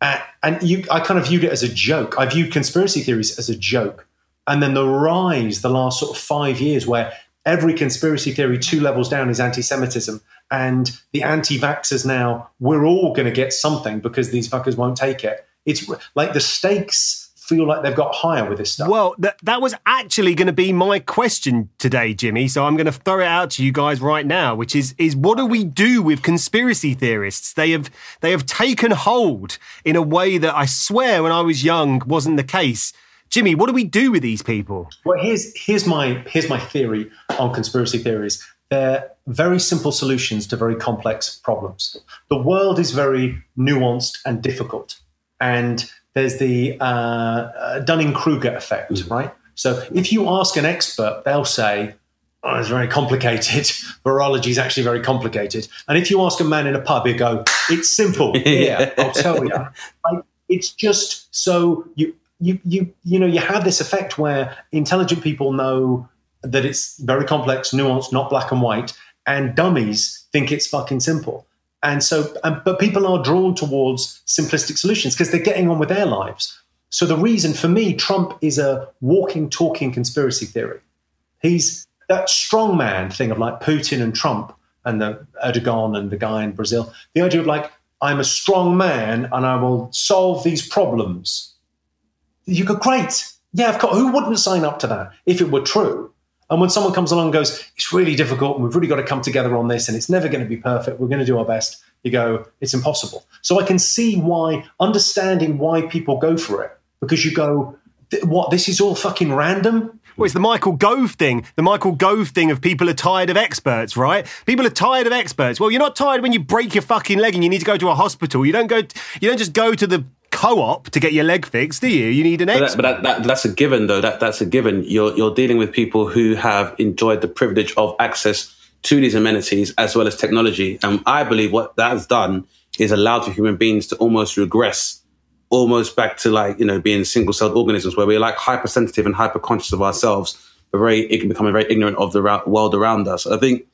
Uh, and you, I kind of viewed it as a joke. I viewed conspiracy theories as a joke. And then the rise, the last sort of five years, where every conspiracy theory two levels down is anti-Semitism, and the anti-vaxxers now we're all going to get something because these fuckers won't take it. It's like the stakes feel like they've got higher with this stuff. Well, that that was actually going to be my question today, Jimmy. So I'm going to throw it out to you guys right now, which is is what do we do with conspiracy theorists? They have they have taken hold in a way that I swear when I was young wasn't the case. Jimmy, what do we do with these people? Well, here's here's my here's my theory on conspiracy theories. They're very simple solutions to very complex problems. The world is very nuanced and difficult, and there's the uh, uh, Dunning Kruger effect, right? So if you ask an expert, they'll say, "Oh, it's very complicated. (laughs) Virology is actually very complicated." And if you ask a man in a pub, he'll go, "It's simple. (laughs) Yeah, I'll tell you." Like, it's just so you you you you know you have this effect where intelligent people know that it's very complex, nuanced, not black and white, and dummies think it's fucking simple. And so, and, but people are drawn towards simplistic solutions because they're getting on with their lives. So the reason for me, Trump is a walking, talking conspiracy theory. He's that strongman thing of like Putin and Trump and the Erdogan and the guy in Brazil. The idea of like, I'm a strong man and I will solve these problems. You go, great. Yeah, of course. Who wouldn't sign up to that if it were true? And when someone comes along and goes, it's really difficult and we've really got to come together on this and it's never going to be perfect, we're going to do our best, you go, it's impossible. So I can see why, understanding why people go for it, because you go, what, this is all fucking random? Well, it's the Michael Gove thing. The Michael Gove thing of people are tired of experts, right? People are tired of experts. Well, you're not tired when you break your fucking leg and you need to go to a hospital. You don't go. You don't just go to the co-op to get your leg fixed, do you? You need an expert. But, that, but that, that, that's a given, though. That that's a given. You're you're dealing with people who have enjoyed the privilege of access to these amenities as well as technology, and I believe what that has done is allowed for human beings to almost regress almost back to like you know being single celled organisms where we're like hypersensitive and hyper conscious of ourselves but very it can become very ignorant of the world around us i think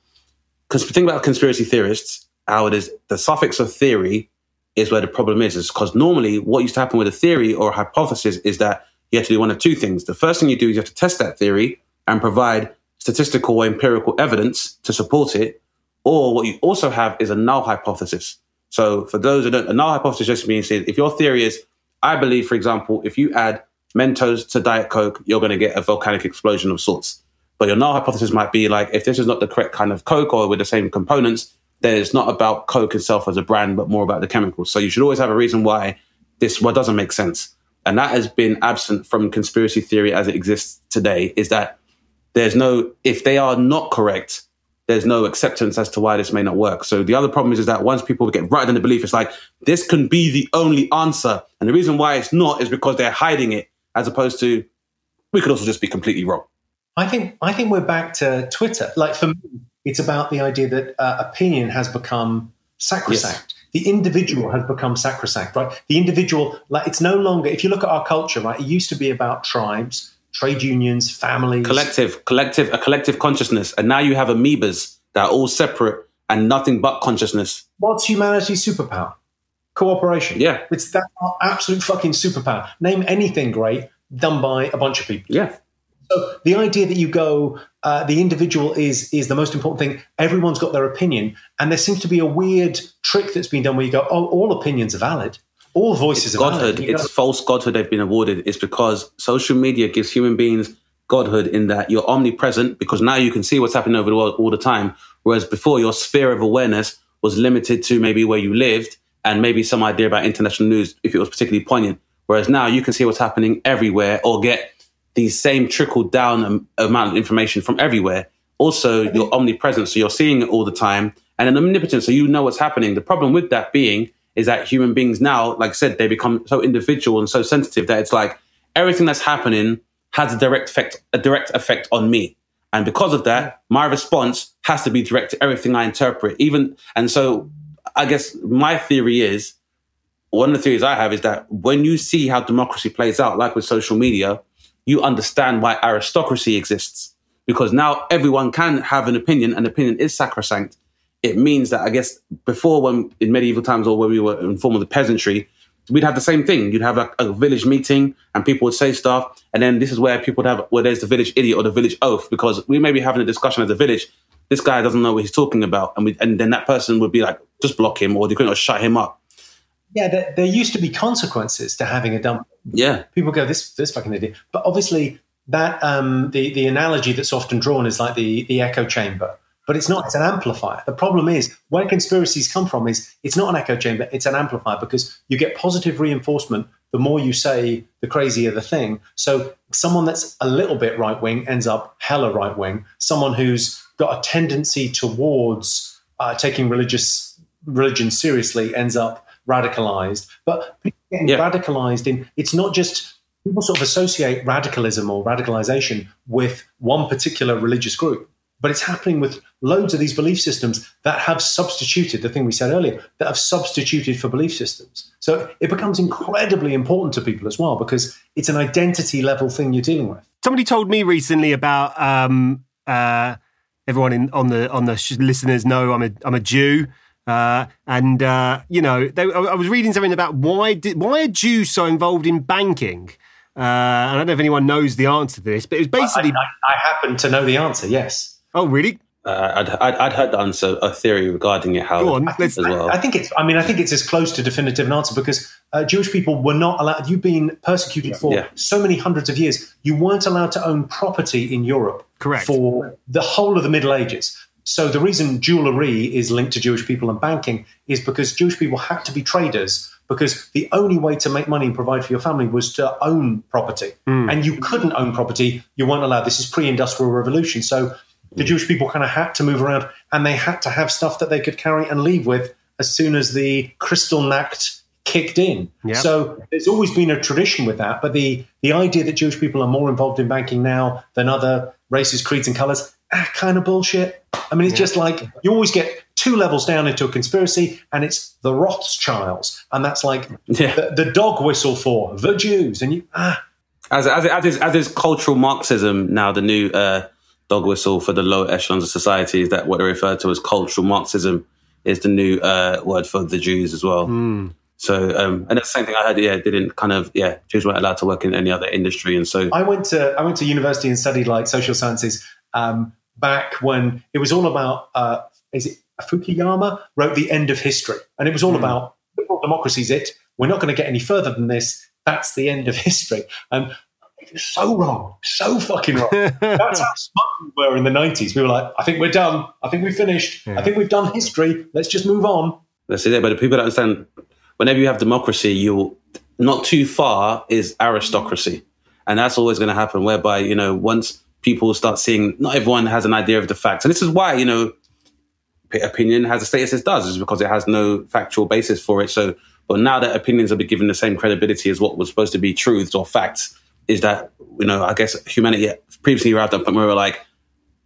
because the thing about conspiracy theorists how it is the suffix of theory is where the problem is is because normally what used to happen with a theory or a hypothesis is that you have to do one of two things. The first thing you do is you have to test that theory and provide statistical or empirical evidence to support it. Or what you also have is a null hypothesis. So for those who don't, a null hypothesis just means if your theory is, I believe, for example, if you add Mentos to Diet Coke, you're going to get a volcanic explosion of sorts. But your null hypothesis might be like, if this is not the correct kind of Coke or with the same components, then it's not about Coke itself as a brand, but more about the chemicals. So you should always have a reason why this what doesn't make sense. And that has been absent from conspiracy theory as it exists today, is that there's no, if they are not correct, there's no acceptance as to why this may not work. So the other problem is, is that once people get right in the belief, it's like this can be the only answer. And the reason why it's not is because they're hiding it, as opposed to we could also just be completely wrong. I think I think we're back to Twitter. Like for me, it's about the idea that uh, opinion has become sacrosanct. Yes. The individual has become sacrosanct, right? The individual, like it's no longer. If you look at our culture, right, it used to be about tribes trade unions, families, collective, collective, a collective consciousness, and now you have amoebas that are all separate and nothing but consciousness. What's humanity's superpower? Cooperation. Yeah, it's that absolute fucking superpower. Name anything great done by a bunch of people. Yeah. So the idea that you go, uh, the individual is is the most important thing. Everyone's got their opinion, and there seems to be a weird trick that's been done where you go, oh, all opinions are valid all voices it's godhood. It's false godhood they've been awarded. It's because social media gives human beings godhood in that you're omnipresent because now you can see what's happening over the world all the time. Whereas before, your sphere of awareness was limited to maybe where you lived and maybe some idea about international news if it was particularly poignant. Whereas now you can see what's happening everywhere or get the same trickle down amount of information from everywhere. Also, you're omnipresent, so you're seeing it all the time, and an omnipotent, so you know what's happening. The problem with that being is that human beings now, like I said, they become so individual and so sensitive that it's like everything that's happening has a direct effect, a direct effect on me. And because of that, my response has to be direct to everything I interpret. Even and so I guess my theory is one of the theories I have is that when you see how democracy plays out, like with social media, you understand why aristocracy exists. Because now everyone can have an opinion, and opinion is sacrosanct it means that I guess before, when in medieval times or when we were in form of the peasantry, we'd have the same thing. You'd have a, a, village meeting and people would say stuff. And then this is where people would have, where there's the village idiot or the village oaf, because we may be having a discussion as a village. This guy doesn't know what he's talking about. And, we, and then that person would be like, just block him or they couldn't shut him up. Yeah, there, there, used to be consequences to having a dump. Yeah. People go, this, this fucking idiot. But obviously, that um, the, the analogy that's often drawn is like the, the echo chamber but it's not. It's an amplifier. The problem is where conspiracies come from is it's not an echo chamber. It's an amplifier because you get positive reinforcement. The more you say, the crazier the thing. So someone that's a little bit right wing ends up hella right wing. Someone who's got a tendency towards uh, taking religious religion seriously ends up radicalized. But getting yeah. radicalized in it's not just people sort of associate radicalism or radicalization with one particular religious group but it's happening with loads of these belief systems that have substituted the thing we said earlier, that have substituted for belief systems. So it becomes incredibly important to people as well because it's an identity level thing you're dealing with. Somebody told me recently about um, uh, everyone in, on the on the listeners know I'm a I'm a Jew. Uh, and uh, you know, they, I was reading something about why did, why are Jews so involved in banking? Uh, and I don't know if anyone knows the answer to this, but it was basically. I, I, I happen to know the answer. Yes. Oh, really? Uh, I'd, I'd, I'd heard the answer, a theory regarding it, how Go on, as let's- well. I think it's. I mean, I think it's as close to definitive an answer because uh, Jewish people were not allowed. You've been persecuted for Yeah. so many hundreds of years. You weren't allowed to own property in Europe. Correct. For the whole of the Middle Ages. So the reason jewellery is linked to Jewish people and banking is because Jewish people had to be traders because the only way to make money and provide for your family was to own property. Hmm. And you couldn't own property. You weren't allowed. This is pre-industrial revolution. So the hmm. Jewish people kind of had to move around and they had to have stuff that they could carry and leave with as soon as the Kristallnacht kicked in. Yep. So there's always been a tradition with that. But the, the idea that Jewish people are more involved in banking now than other races, creeds, and colors, ah, kind of bullshit. I mean, it's just like you always get two levels down into a conspiracy, and it's the Rothschilds. And that's like Yeah. the, the dog whistle for the Jews. And you, ah, as as as is, as is cultural Marxism now the new uh, dog whistle for the lower echelons of society is that what they refer to as cultural Marxism is the new uh, word for the Jews as well. So um, and that's the same thing I heard. Yeah, didn't kind of yeah Jews weren't allowed to work in any other industry, and so I went to I went to university and studied like social sciences um, back when it was all about uh, is it Fukuyama wrote the end of history, and it was all about liberal democracy's it. We're not going to get any further than this. That's the end of history, and it was so wrong, so fucking wrong. (laughs) That's how smart we were in the nineties. We were like, I think we're done. I think we've finished. I think we've done history. Let's just move on. that's it. But the people don't understand. Whenever you have democracy, you not too far is aristocracy, and that's always going to happen. Whereby you know once people start seeing, not everyone has an idea of the facts, and this is why you know opinion has the status it does, is because it has no factual basis for it. So, but now that opinions are being given the same credibility as what was supposed to be truths or facts, is that you know I guess humanity previously arrived at a point where we were like,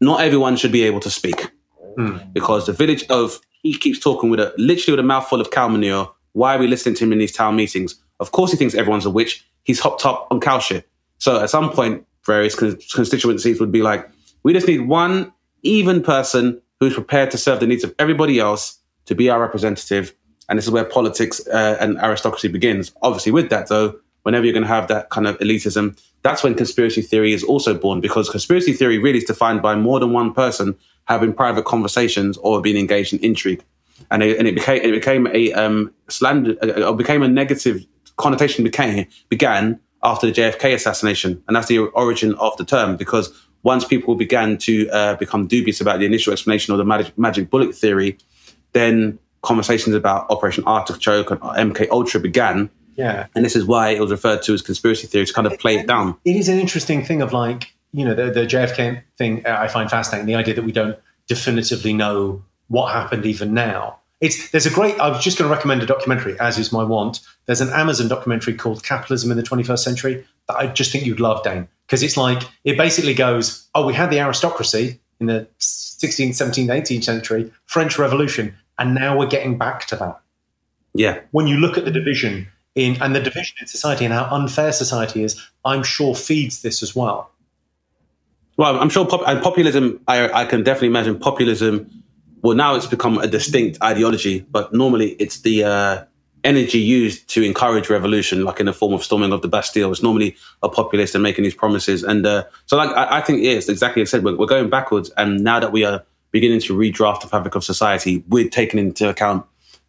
not everyone should be able to speak hmm. because the village of he keeps talking with a literally with a mouthful of cow manure. Why are we listening to him in these town meetings? Of course, he thinks everyone's a witch. He's hopped up on cow shit. So at some point, various con- constituencies would be like, we just need one even person who's prepared to serve the needs of everybody else to be our representative. And this is where politics uh, and aristocracy begins. Obviously, with that though, whenever you're going to have that kind of elitism, that's when conspiracy theory is also born because conspiracy theory really is defined by more than one person having private conversations or being engaged in intrigue. And it, and it became it became a um, slander, uh, became a negative connotation became began after the JFK assassination, and that's the origin of the term because once people began to uh, become dubious about the initial explanation of the magic, magic bullet theory, then conversations about Operation Artichoke and MK Ultra began, Yeah. and this is why it was referred to as conspiracy theory to kind of play it down. it is an interesting thing of like you know the, the JFK thing uh, I find fascinating the idea that we don't definitively know what happened even now it's there's a great I was just going to recommend a documentary as is my want there's an Amazon documentary called Capitalism in the 21st Century that I just think you'd love Dane because it's like it basically goes oh we had the aristocracy in the 16th 17th 18th century French Revolution and now we're getting back to that Yeah, when you look at the division in and the division in society and how unfair society is, I'm sure feeds this as well. Well, I'm sure pop- and populism, I, I can definitely imagine populism. Well, now it's become a distinct ideology, but normally it's the uh, energy used to encourage revolution, like in the form of storming of the Bastille. It's normally a populist and making these promises. And uh, so, like, I, I think, yeah, it's exactly I said, we're, we're going backwards. And now that we are beginning to redraft the fabric of society, we're taking into account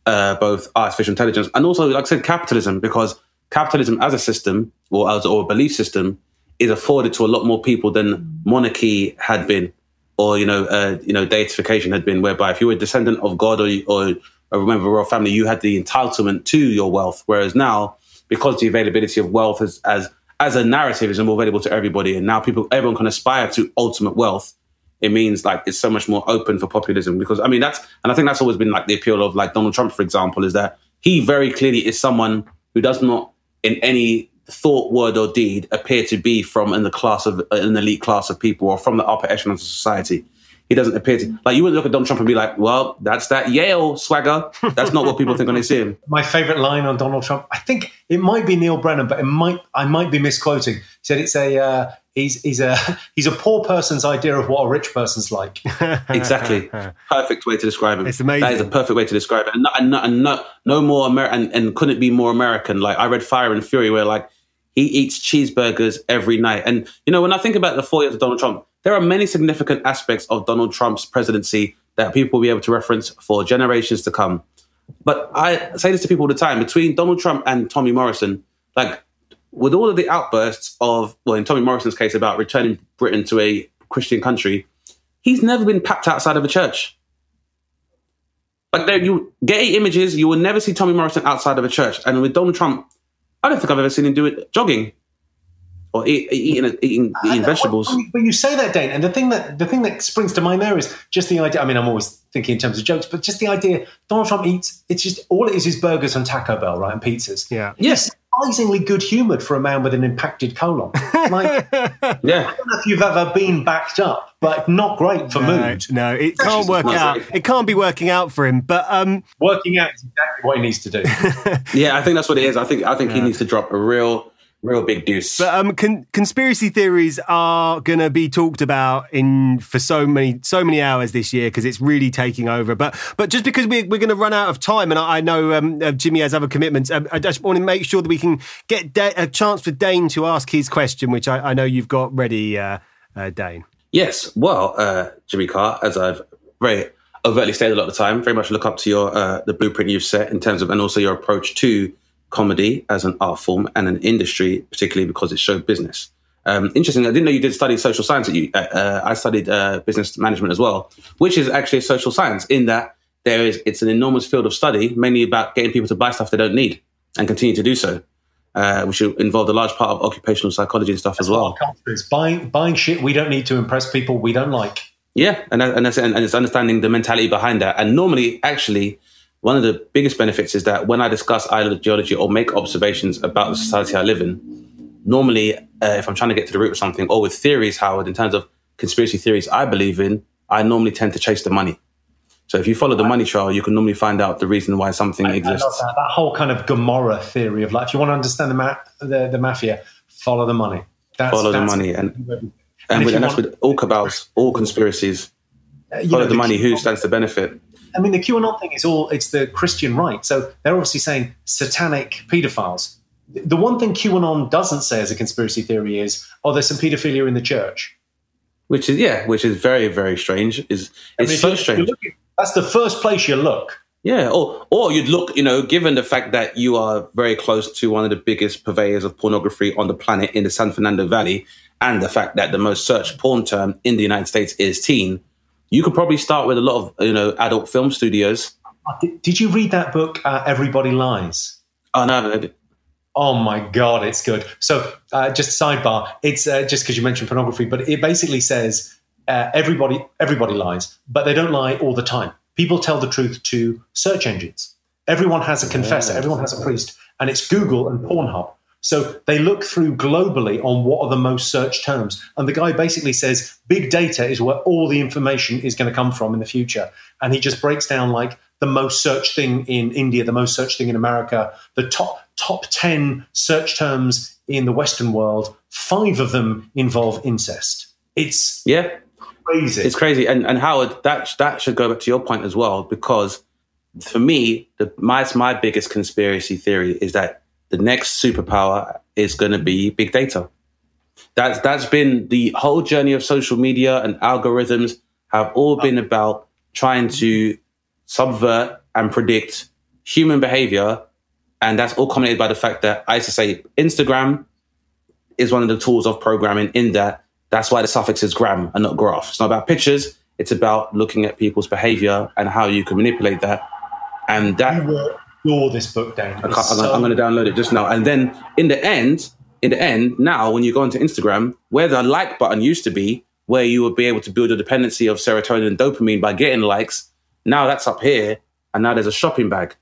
uh, both artificial intelligence and also, like I said, capitalism, because capitalism as a system or as or a belief system is afforded to a lot more people than monarchy had been, or you know, uh, you know, deification had been. Whereby, if you were a descendant of God or or a member of royal family, you had the entitlement to your wealth. Whereas now, because the availability of wealth is, as as a narrative is more available to everybody, and now people, everyone can aspire to ultimate wealth. It means like it's so much more open for populism because I mean that's and I think that's always been like the appeal of like Donald Trump, for example, is that he very clearly is someone who does not in any thought, word, or deed appear to be from in the class of an elite class of people or from the upper echelon of society. He doesn't appear to like you wouldn't look at Donald Trump and be like, well, that's that Yale swagger. That's not what people think when they see him. (laughs) My favorite line on Donald Trump, I think it might be Neal Brennan, but it might I might be misquoting. He said it's a uh, he's he's a (laughs) he's a poor person's idea of what a rich person's like. (laughs) exactly, perfect way to describe him. It's amazing. That is a perfect way to describe it, and, and, and no, no more American, and, and couldn't be more American. Like I read Fire and Fury, where like he eats cheeseburgers every night, and you know when I think about the four years of Donald Trump, there are many significant aspects of Donald Trump's presidency that people will be able to reference for generations to come. But I say this to people all the time: between Donald Trump and Tommy Morrison, like with all of the outbursts of, well, in Tommy Morrison's case about returning Britain to a Christian country, he's never been packed outside of a church. Like there, you get images, you will never see Tommy Morrison outside of a church. And with Donald Trump, I don't think I've ever seen him do it jogging or eat, eating eating, eating vegetables. But you say that, Dane, and the thing that the thing that springs to mind there is just the idea. I mean, I'm always thinking in terms of jokes, but just the idea Donald Trump eats. It's just all it is is burgers and Taco Bell, right, and pizzas. Yeah. Yes. Surprisingly good humoured for a man with an impacted colon. (laughs) Like, Yeah. I don't know if you've ever been backed up, but not great for No, mood. no, it can't work not out. It can't be working out for him. But um, Working out is exactly what he needs to do. (laughs) Yeah, I think that's what it is. I think I think he needs to drop a real, real big deuce. But um, con- conspiracy theories are going to be talked about in for so many so many hours this year because it's really taking over. But but just because we're, we're going to run out of time, and I, I know um, uh, Jimmy has other commitments, um, I just want to make sure that we can get da- a chance for Dane to ask his question, which I, I know you've got ready, uh, uh, Dane. Yes, well, uh, Jimmy Carr, as I've very overtly stated a lot of the time, very much look up to your uh, the blueprint you've set in terms of, and also your approach to comedy as an art form and an industry, particularly because it's show business. Um, interesting. I didn't know you did study social science. At you, uh, uh, I studied uh, business management as well, which is actually a social science in that there is it's an enormous field of study, mainly about getting people to buy stuff they don't need and continue to do so, uh, which involved a large part of occupational psychology and stuff as well. Buying buying shit we don't need to impress people we don't like. Yeah, and and, that's, and it's understanding the mentality behind that. And normally, actually, one of the biggest benefits is that when I discuss ideology or make observations about the society I live in, normally, uh, if I'm trying to get to the root of something, or with theories, Howard, in terms of conspiracy theories I believe in, I normally tend to chase the money. So if you follow the money trail, you can normally find out the reason why something I exists. that, that whole kind of Gomorrah theory of like, if you want to understand the ma- the, the mafia, follow the money. That's, Follow the money, and And and, with, and that's with all cabals, all conspiracies. uh, Follow know, the money. Who stands to benefit? I mean, the QAnon thing is all, it's the Christian right. So they're obviously saying satanic pedophiles. The one thing QAnon doesn't say as a conspiracy theory is, oh, there's some pedophilia in the church. Which is yeah, which is very very strange. Is it's so strange. you look at- that's the first place you look. Yeah, or or you'd look, you know, given the fact that you are very close to one of the biggest purveyors of pornography on the planet in the San Fernando Valley, and the fact that the most searched porn term in the United States is teen, you could probably start with a lot of you know adult film studios. Did, did you read that book, uh, Everybody Lies? Oh no, Oh my god, it's good. So, uh, just sidebar, it's uh, just because you mentioned pornography, but it basically says uh, everybody everybody lies, but they don't lie all the time. People tell the truth to search engines. Everyone has a confessor, everyone has a priest, and it's Google and Pornhub. So they look through globally on what are the most searched terms. And the guy basically says big data is where all the information is going to come from in the future. And he just breaks down like the most searched thing in India, the most searched thing in America, the top top 10 search terms in the Western world. Five of them involve incest. It's yeah, crazy. it's crazy. And and Howard, that that should go back to your point as well, because for me, the, my my biggest conspiracy theory is that the next superpower is going to be big data. That's that's been the whole journey of social media and algorithms have all oh. been about trying to subvert and predict human behavior, and that's all culminated by the fact that I used to say Instagram is one of the tools of programming in that that's why the suffix is gram and not graph. It's not about pictures. It's about looking at people's behavior and how you can manipulate that. And that you adore this book, Dan. I can't, I'm, I'm gonna download it just now. And then in the end, in the end, now when you go onto Instagram, where the like button used to be, where you would be able to build a dependency of serotonin and dopamine by getting likes, now that's up here, and now there's a shopping bag.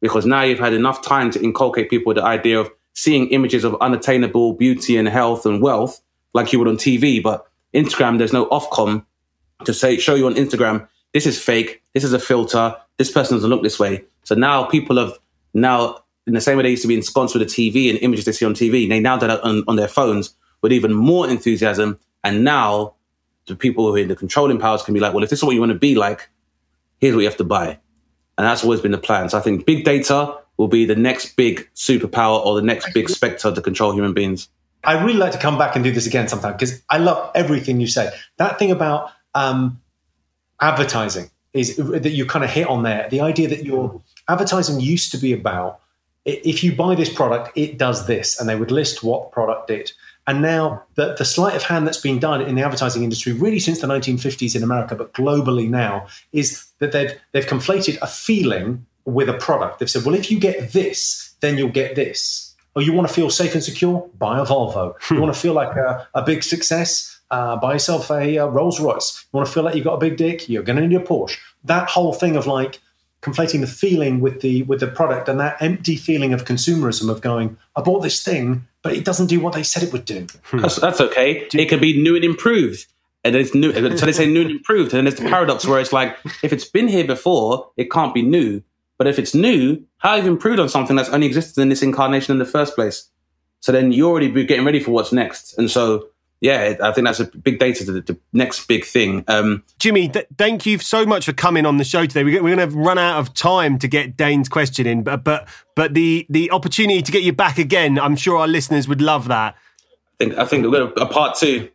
Because now you've had enough time to inculcate people the idea of seeing images of unattainable beauty and health and wealth like you would on TV. But Instagram, there's no Ofcom to say show you on Instagram, this is fake, this is a filter, this person doesn't look this way. So now people have now in the same way they used to be ensconced with a TV and images they see on TV, they now do that on, on their phones, with even more enthusiasm. And now the people who are in the controlling powers can be like, well, if this is what you want to be like, here's what you have to buy. And that's always been the plan. So I think big data will be the next big superpower or the next big specter to control human beings. I really like to come back and do this again sometime because I love everything you say. That thing about um, advertising is that you kind of hit on there. The idea that your advertising used to be about if you buy this product, it does this, and they would list what product did. And now the, the sleight of hand that's been done in the advertising industry, really since the 1950s in America, but globally now, is that they've they've conflated a feeling with a product. They've said, well, if you get this, then you'll get this. Or you want to feel safe and secure? Buy a Volvo. you want to feel like a, a big success? Uh, buy yourself a, a Rolls Royce. You want to feel like you've got a big dick? You're going to need a Porsche. That whole thing of like conflating the feeling with the with the product and that empty feeling of consumerism of going, I bought this thing, but it doesn't do what they said it would do. Hmm. That's, that's okay. It can be new and improved. And it's new. So they say new and improved. And then there's the paradox where it's like, if it's been here before, it can't be new. But if it's new, how have you improved on something that's only existed in this incarnation in the first place? So then you're already getting ready for what's next. And so yeah, I think that's a big data, the, the next big thing. Um, Jimmy, th- thank you so much for coming on the show today. We're, we're going to run out of time to get Dane's question in, but but but the the opportunity to get you back again, I'm sure our listeners would love that. I think I think we're going to a part two.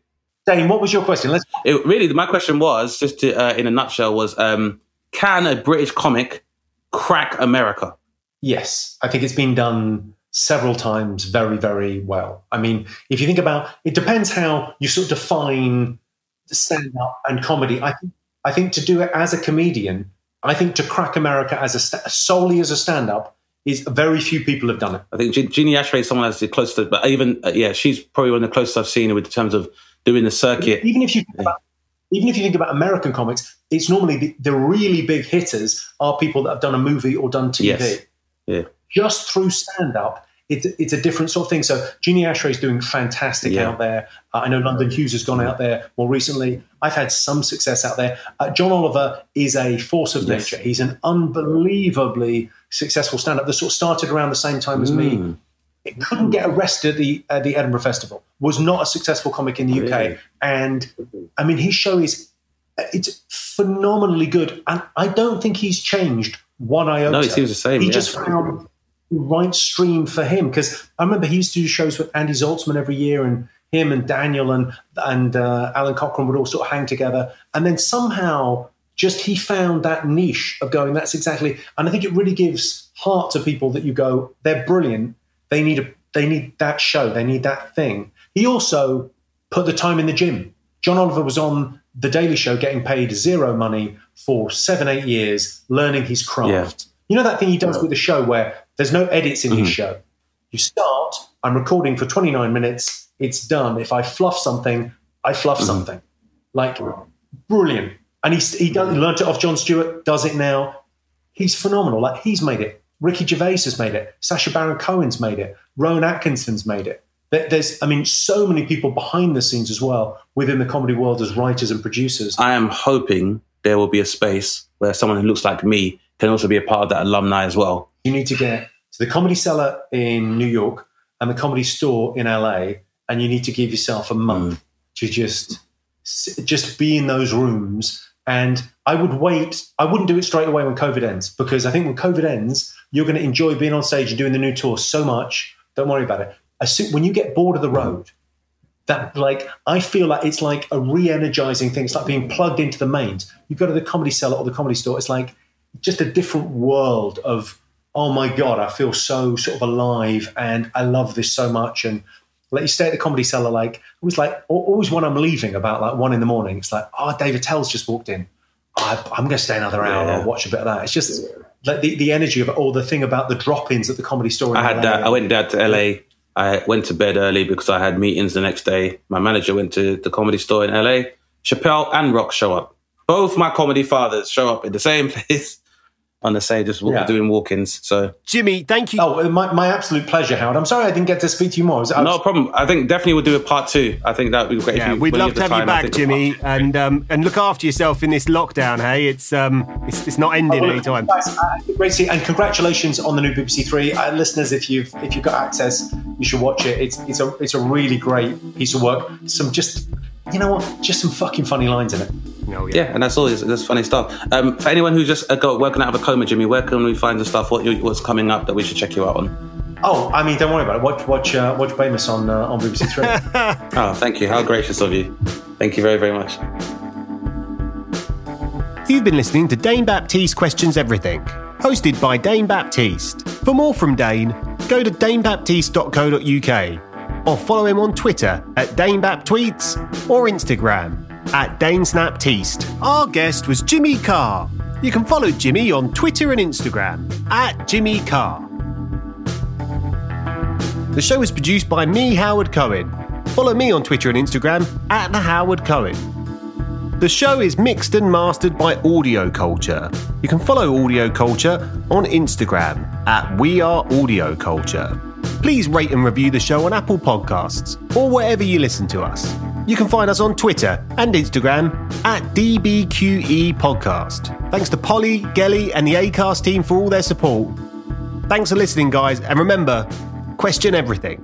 Dane, what was your question? Let's. It, really, my question was just to, uh, in a nutshell was: um, Can a British comic crack America? Yes, I think it's been done several times very, very well. I mean, if you think about it, depends how you sort of define stand up and comedy. I think, I think to do it as a comedian, I think to crack America as a solely as a stand up is very few people have done it. I think Gina Yashere is someone that's the closest, but even uh, yeah, she's probably one of the closest I've seen in terms of doing the circuit. Even if you think about, even if you think about American comics, it's normally the, the really big hitters are people that have done a movie or done TV. Yes. Yeah just through stand up, it's, it's a different sort of thing. So Gina Yashere is doing fantastic yeah. out there. Uh, I know London Hughes has gone out there more recently. I've had some success out there. Uh, John Oliver is a force of yes. nature. He's an unbelievably successful stand-up that sort of started around the same time as mm. me. It couldn't get arrested at the, at the Edinburgh Festival. Was not a successful comic in the UK. Really? And I mean, his show is it's phenomenally good. And I don't think he's changed one iota. No, it seems the same. He yeah. just found right stream for him because I remember he used to do shows with Andy Zaltzman every year, and him and Daniel and and uh, Alan Cochrane would all sort of hang together, and then somehow just he found that niche of going. That's exactly, and I think it really gives heart to people that you go, they're brilliant. They need a they need that show. They need that thing. He also put the time in the gym. John Oliver was on the Daily Show getting paid zero money for seven, eight years, learning his craft. Yeah. You know that thing he does with the show where there's no edits in mm-hmm. his show. You start, I'm recording for 29 minutes, it's done. If I fluff something, I fluff mm-hmm. something. Like, brilliant. And he's, he, done, he learned it off Jon Stewart, does it now. He's phenomenal. Like, he's made it. Ricky Gervais has made it. Sacha Baron Cohen's made it. Rowan Atkinson's made it. There's, I mean, so many people behind the scenes as well within the comedy world as writers and producers. I am hoping there will be a space where someone who looks like me can also be a part of that alumni as well. You need to get to the Comedy Cellar in New York and the Comedy Store in LA, and you need to give yourself a month mm. to just just be in those rooms. And I would wait. I wouldn't do it straight away when COVID ends because I think when COVID ends, you're going to enjoy being on stage and doing the new tour so much. Don't worry about it. Soon, when you get bored of the road, that like I feel like it's like a re-energizing thing. It's like being plugged into the mains. You go to the comedy cellar or the comedy store. It's like just a different world of oh my god, I feel so sort of alive, and I love this so much. And like you stay at the comedy cellar, like it was like always when I'm leaving about like one in the morning, it's like oh, Dave Attell's just walked in. Oh, I'm going to stay another hour yeah. and watch a bit of that. It's just like the, the energy of it, all the thing about the drop-ins at the comedy store. I had LA. that. I went down to LA. I went to bed early because I had meetings the next day. My manager went to the comedy store in LA. Chappelle and Rock show up. Both my comedy fathers show up in the same (laughs) place on the say, just Yeah. doing walk-ins. So Jimmy, thank you. Oh, my, my absolute pleasure, Howard. I'm sorry I didn't get to speak to you more. Was- I was- no problem. I think definitely we'll do a part two. I think that would be great. Yeah, if you, we'd love to have you time, I back, Jimmy, and um, and look after yourself in this lockdown. Hey, it's um, it's, it's not ending Well, anytime. guys, uh, great to and congratulations on the new BBC Three, uh, listeners. If you've if you've got access, you should watch it. It's it's a it's a really great piece of work. Some just you know what, just some fucking funny lines in it. Oh, Yeah, and that's all. It's, that's funny stuff. Um, for anyone who's just uh, got working out of a coma, Jimmy, where can we find the stuff? What what's coming up that we should check you out on? Oh, I mean, don't worry about it. Watch watch uh, watch Bamus on uh, on BBC Three. (laughs) Oh, thank you. How gracious of you. Thank you very, very much. You've been listening to Dane Baptiste Questions Everything, hosted by Dane Baptiste. For more from Dane, go to danebaptiste.co.uk or follow him on Twitter at DaneBapTweets or Instagram at DaneSnapTeast. Our guest was Jimmy Carr. You can follow Jimmy on Twitter and Instagram at Jimmy Carr. The show is produced by me, Howard Cohen. Follow me on Twitter and Instagram at the Howard Cohen. The show is mixed and mastered by Audio Culture. You can follow Audio Culture on Instagram at We Are Audio Culture. Please rate and review the show on Apple Podcasts or wherever you listen to us. You can find us on Twitter and Instagram at DBQE Podcast. Thanks to Polly, Gelly, and the ACAST team for all their support. Thanks for listening, guys, and remember question everything.